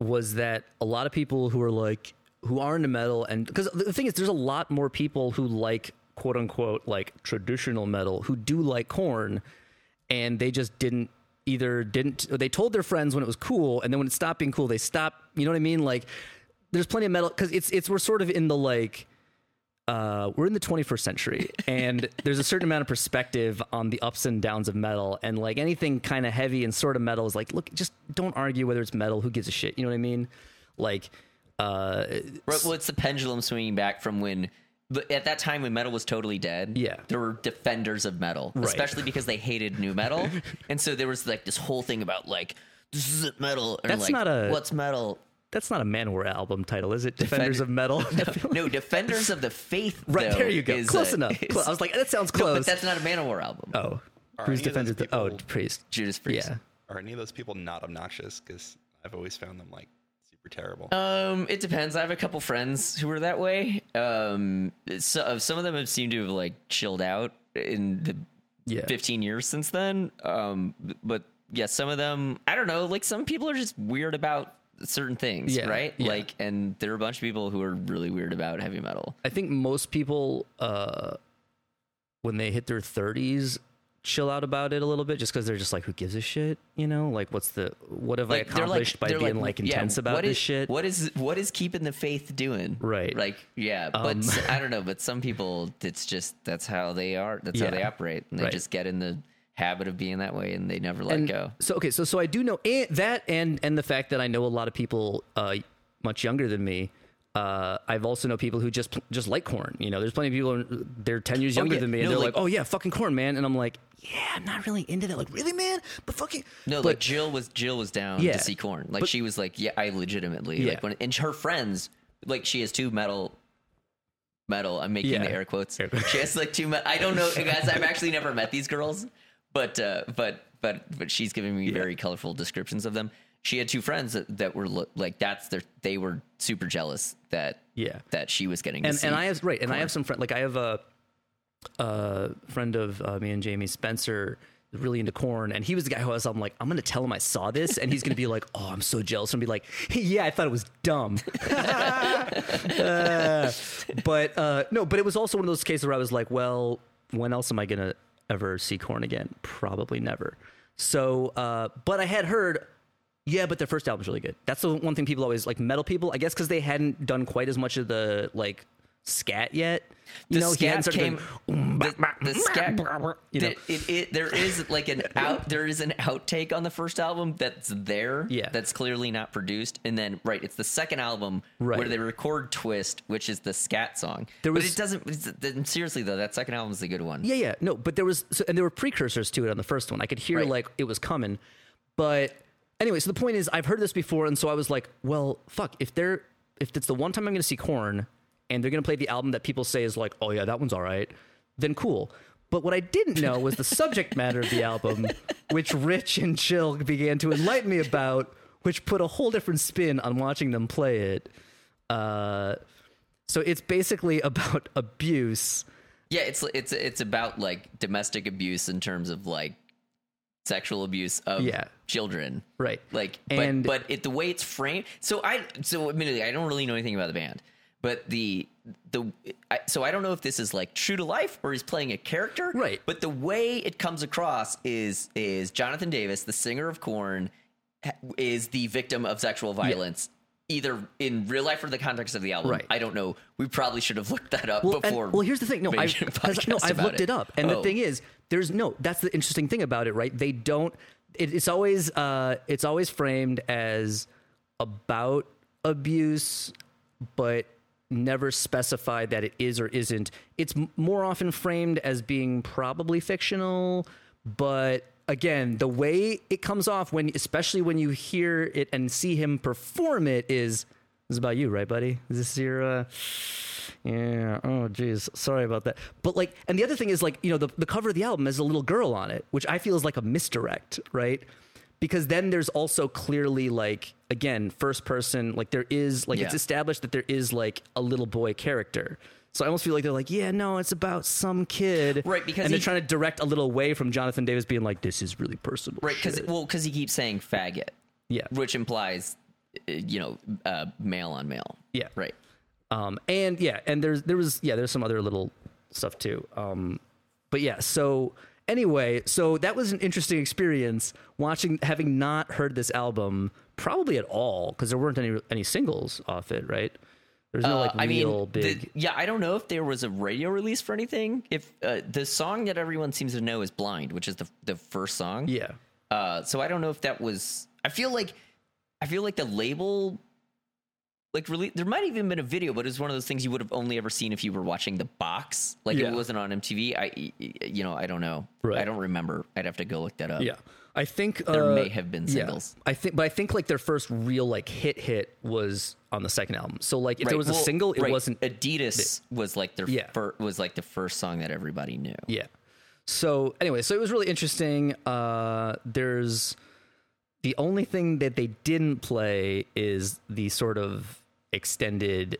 was that a lot of people who are like who are into metal and because the thing is there's a lot more people who like quote unquote like traditional metal who do like Korn and they just didn't either didn't or they told their friends when it was cool and then when it stopped being cool they stopped you know what i mean? Like there's plenty of metal because it's it's we're sort of in the like uh, we're in the 21st century and there's a certain amount of perspective on the ups and downs of metal and like anything kind of heavy and sort of metal is like look just don't argue whether it's metal who gives a shit you know what i mean? Like uh
Right, well, it's the pendulum swinging back from when, but at that time when metal was totally dead.
Yeah.
there were defenders of metal,
Right.
especially because they hated nu metal, and so there was like this whole thing about like this isn't metal. And
That's
like,
not a-
what's metal.
that's not a manowar album title is it defenders of metal
No, defenders of the faith.
right
though,
there you go close
uh,
enough
is-
i was like that sounds
No,
close
but that's not a manowar album.
oh
Are
who's
any of those
defenders oh priest
Judas Priest.
yeah
are any of those people not obnoxious? Because I've always found them like super terrible.
Um, it depends. I have a couple friends who are that way. Um, so, some of them have seemed to have like chilled out in the
Yeah.
15 years since then. Um, but yeah, some of them, I don't know, like some people are just weird about certain things,
Yeah,
right?
yeah.
Like, and there are a bunch of people who are really weird about heavy metal.
I think most people, uh, when they hit their 30s, chill out about it a little bit just because they're just like, who gives a shit? You know, like, what's the, what have
Like,
I accomplished by being like,
yeah,
intense about
what
this
is-
shit?
What is what is keeping the faith doing?
Right.
Like, yeah, but
Um,
I don't know. But some people, it's just that's how they are. That's how they operate, and they
Right.
just get in the habit of being that way, and they never let
and
go.
So okay, so so I do know and that and and the fact that I know a lot of people uh, much younger than me. Uh, I've also know people who just just like Korn. You know, there's plenty of people they're ten years younger
yeah.
than me, and
No,
they're
like-
like, "Oh yeah, fucking Korn, man." And I'm like, "Yeah, I'm not really into that." Like, really, man? But fucking
No,
but,
like Jill was Jill was down
Yeah,
to see Korn. Like
but-
she was like, yeah, I legitimately
Yeah.
like when and her friends like she has two metal metal. I'm making
Yeah.
the air quotes. She has like two. Me- I don't know, guys. I've actually never met these girls, but uh, but but but she's giving me very colorful descriptions of them. She had two friends that, that were lo- like that's their. They were super jealous that
Yeah.
that she was getting to
and
see.
and I have right, and I have some friends like I have a, a friend of uh, me and Jamie Spencer really into Korn and he was the guy who I was I'm like I'm gonna tell him I saw this and he's gonna be like oh I'm so jealous and be like yeah I thought it was dumb Uh, but uh, no but it was also one of those cases where I was like well when else am I gonna ever see Korn again probably never so uh, but I had heard yeah, but their first album's really good. That's the one thing people always like metal people. I guess because they hadn't done quite as much of the like scat yet. You
the
know,
scat came.
going,
the, the scat.
you know.
the- it, it, there is like an out. There is an outtake on the first album that's there.
Yeah.
that's clearly not produced. And then right, it's the second album where they record "Twist," which is the scat song.
There
but
was-
it doesn't. Seriously though, that second album is a good one.
Yeah, yeah, no, but there was so, and there were precursors to it on the first one. I could hear
Right.
like it was coming, but anyway. So the point is, I've heard this before, and so I was like, well, fuck. If they're if it's the one time I'm going to see Korn, and they're going to play the album that people say is like, oh yeah, that one's all right, then cool. But what I didn't know was the subject matter of the album, which Rich and Jill began to enlighten me about, which put a whole different spin on watching them play it. Uh, so it's basically about abuse.
Yeah, it's it's it's about like domestic abuse in terms of like sexual abuse of
Yeah.
children.
Right.
Like, but
And-
but it the way it's framed. So I so admittedly I don't really know anything about the band, but the the I, so I don't know if this is like true to life or he's playing a character.
Right.
But the way it comes across is is Jonathan Davis, the singer of Korn, is the victim of sexual violence. Either in real life or the context of the album,
Right.
I don't know. We probably should have looked that up
Well, and-
before.
well, here's the thing. No, I've, no, I've looked it, up, and the
Oh.
thing is, there's no. That's the interesting thing about it, right? They don't. It, it's always uh, it's always framed as about abuse, but never specified that it is or isn't. It's more often framed as being probably fictional, but again, the way it comes off when, especially when you hear it and see him perform it, is this is about you, right, buddy? Is this your? Uh, yeah. Oh, geez. Sorry about that. But like, and the other thing is like, you know, the, the cover of the album has a little girl on it, which I feel is like a misdirect, right? Because then there's also clearly like, again, first person, like there is like it's established that there is like a little boy character. So I almost feel like they're like, yeah, no, it's about some kid,
Right, because
and they're trying to direct a little away from Jonathan Davis being like, this is really personal,
right because well because he keeps saying faggot
yeah,
which implies uh, you know uh, male on male.
Yeah,
right.
Um, and yeah, and there's there was yeah, there's some other little stuff too. Um, but yeah, so anyway, so that was an interesting experience watching, having not heard this album probably at all because there weren't any any singles off it, right? There's no
Uh,
like
I
real
mean,
big.
the- yeah, I don't know if there was a radio release for anything. If uh, the song that everyone seems to know is "Blind," which is the the first song.
yeah,
Uh, so I don't know if that was. I feel like, I feel like the label, like really, there might have even been a video, but it was one of those things you would have only ever seen if you were watching the box. Like
Yeah.
it wasn't on MTV. I, you know, I don't know.
Right.
I don't remember. I'd have to go look that up.
yeah. I think
There
uh,
may have been
yeah.
singles.
I think, but I think like their first real like hit hit was on the second album. So like if there
Right,
was a single, it
right,
wasn't
Adidas was like their
Yeah.
fir- was like the first song that everybody knew.
Yeah. So anyway, so it was really interesting. Uh, there's the only thing that they didn't play is the sort of extended,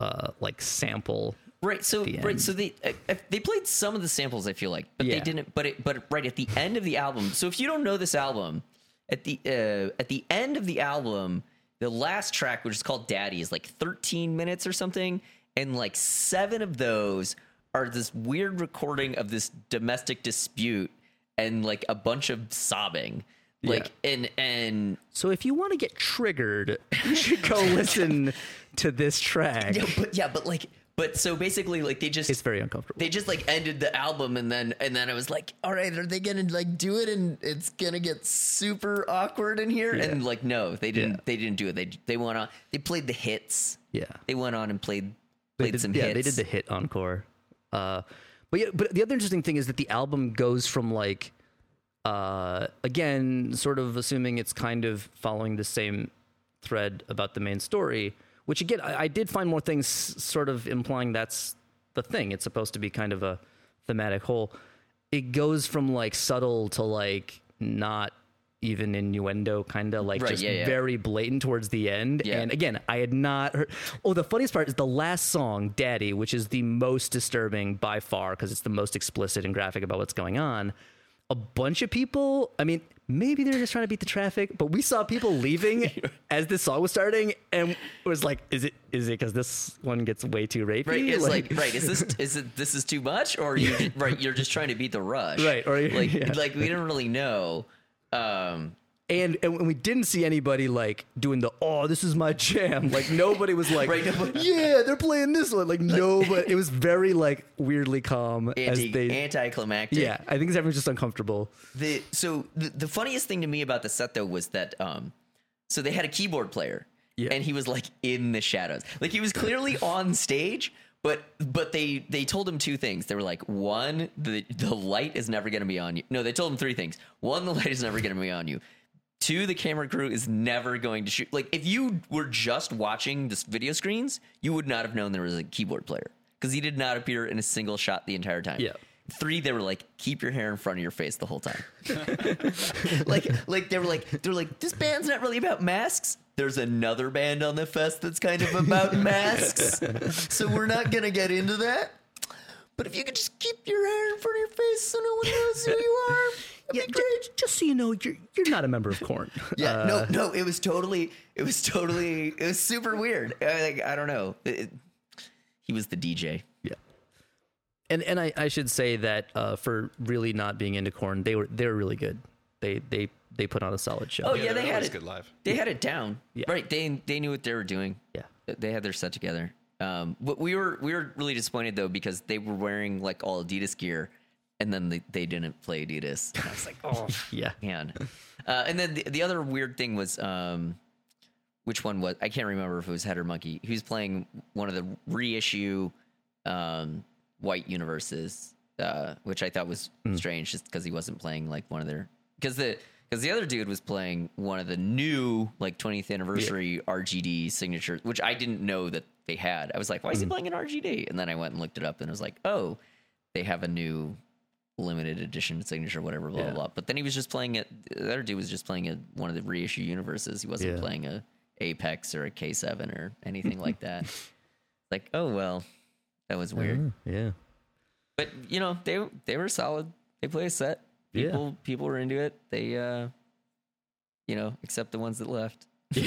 uh, like sample.
Right. So right. So they uh, they played some of the samples. I feel like, but they didn't. But it. But right at the end of the album. So if you don't know this album, at the uh, at the end of the album, the last track, which is called "Daddy," is like 13 minutes or something, and like seven of those are this weird recording of this domestic dispute and like a bunch of sobbing. Like and and
So if you want to get triggered, you should go listen to this track.
yeah, but yeah, but like but so basically like they just
It's very uncomfortable.
they just like ended the album and then and then I was like, all right, are they gonna like do it and it's gonna get super awkward in here? And like, no, they didn't.
Yeah.
They didn't do it. They they went on. They played the hits.
Yeah.
They went on and played played
did-
some
yeah,
hits.
they did the hit encore. Uh, but yeah, but the other interesting thing is that the album goes from like, uh, again, sort of assuming it's kind of following the same thread about the main story. Which again, I, I did find more things sort of implying that's the thing. It's supposed to be kind of a thematic whole. It goes from like subtle to like not even innuendo, kind of like
Right,
just
yeah, yeah.
very blatant towards the end.
Yeah.
And again, I had not heard. Oh, the funniest part is the last song, "Daddy," which is the most disturbing by far because it's the most explicit and graphic about what's going on. A bunch of people. I mean, maybe they're just trying to beat the traffic, but we saw people leaving as this song was starting, and it was like, "Is it? Is it because this one gets way too rapey?"
Right, it's like, right. Is this is it? This is too much, or you right? You're just trying to beat the rush,
Right, or-
like
yeah.
like we didn't really know. Um,
and and we didn't see anybody like doing the oh this is my jam like nobody was like
Right, nobody-
yeah they're playing this one like nobody it was very like weirdly calm as
anti
they
anticlimactic.
yeah I think everyone's just uncomfortable
The so the, the funniest thing to me about the set though was that um so they had a keyboard player
Yeah.
and he was like in the shadows. Like he was clearly on stage, but but they they told him two things. They were like, one, the the light is never going to be on you. No, they told him three things. One, the light is never going to be on you. Two, the camera crew is never going to shoot. Like if you were just watching this video screens, you would not have known there was a keyboard player because he did not appear in a single shot the entire time.
Yeah.
Three, they were like, keep your hair in front of your face the whole time. like, like they were like, they were like, this band's not really about masks. There's another band on the fest that's kind of about masks, so we're not gonna get into that. But if you could just keep your hair in front of your face so no one knows who you are,
yeah ju- just so you know you're you're not a member of Korn
yeah, no, no, it was totally, it was totally, it was super weird. I, like, I don't know. It- it- he was the DJ.
yeah and and I, I should say that uh, for really not being into Korn they were they were really good they they they put on a solid show
Oh yeah,
they're
they had
always
it.
good live.
They had it down.
Yeah.
Right. They they knew what they were doing.
Yeah.
They had their set together. Um, but we were we were really disappointed though because they were wearing like all Adidas gear, and then they, they didn't play Adidas. And I was like, oh
yeah
man. Uh, and then the, the other weird thing was, um, which one was I can't remember if it was Head or Munky. He was playing one of the reissue um, White Universes, uh, which I thought was strange, just because he wasn't playing like one of their because the because the other dude was playing one of the new like 20th anniversary RGD signatures, which I didn't know that they had. I was like, why is he playing an RGD? And then I went and looked it up, and I was like, oh, they have a new limited edition signature, whatever, blah
Yeah.
blah blah. But then he was just playing it. The other dude was just playing a, one of the reissue universes. He wasn't
Yeah.
playing a Apex or a K7 or anything like that. Like, oh well, that was weird.
yeah
But you know, they they were solid. They play a set.
Yeah.
People people were into it. They uh, you know, except the ones that left.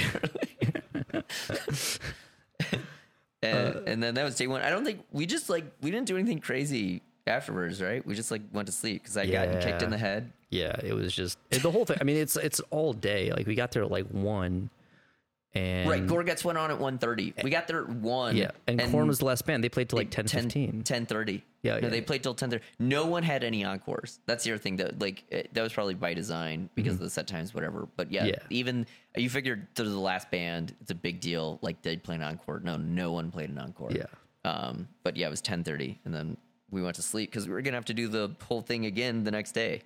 Uh, and, and then that was day one. I don't think we just like we didn't do anything crazy afterwards, right? We just like went to sleep because I got kicked in the head.
Yeah, it was just the whole thing. I mean, it's it's all day. Like we got there at like one, and
right, Gorguts went on at 1.30. We got there at one.
yeah, and, Korn was the last band. They played till like 10,
10,
15.
10:30.
Yeah,
no,
yeah,
they played till 10:30. No one had any encores. That's the other thing that like it, that was probably by design because of the set times, whatever. But yeah,
Mm-hmm. Yeah.
even you figured to the last band, it's a big deal. Like they'd play an encore. No, no one played an encore.
Yeah.
Um, but yeah, it was 10:30, and then we went to sleep because we were gonna have to do the whole thing again the next day.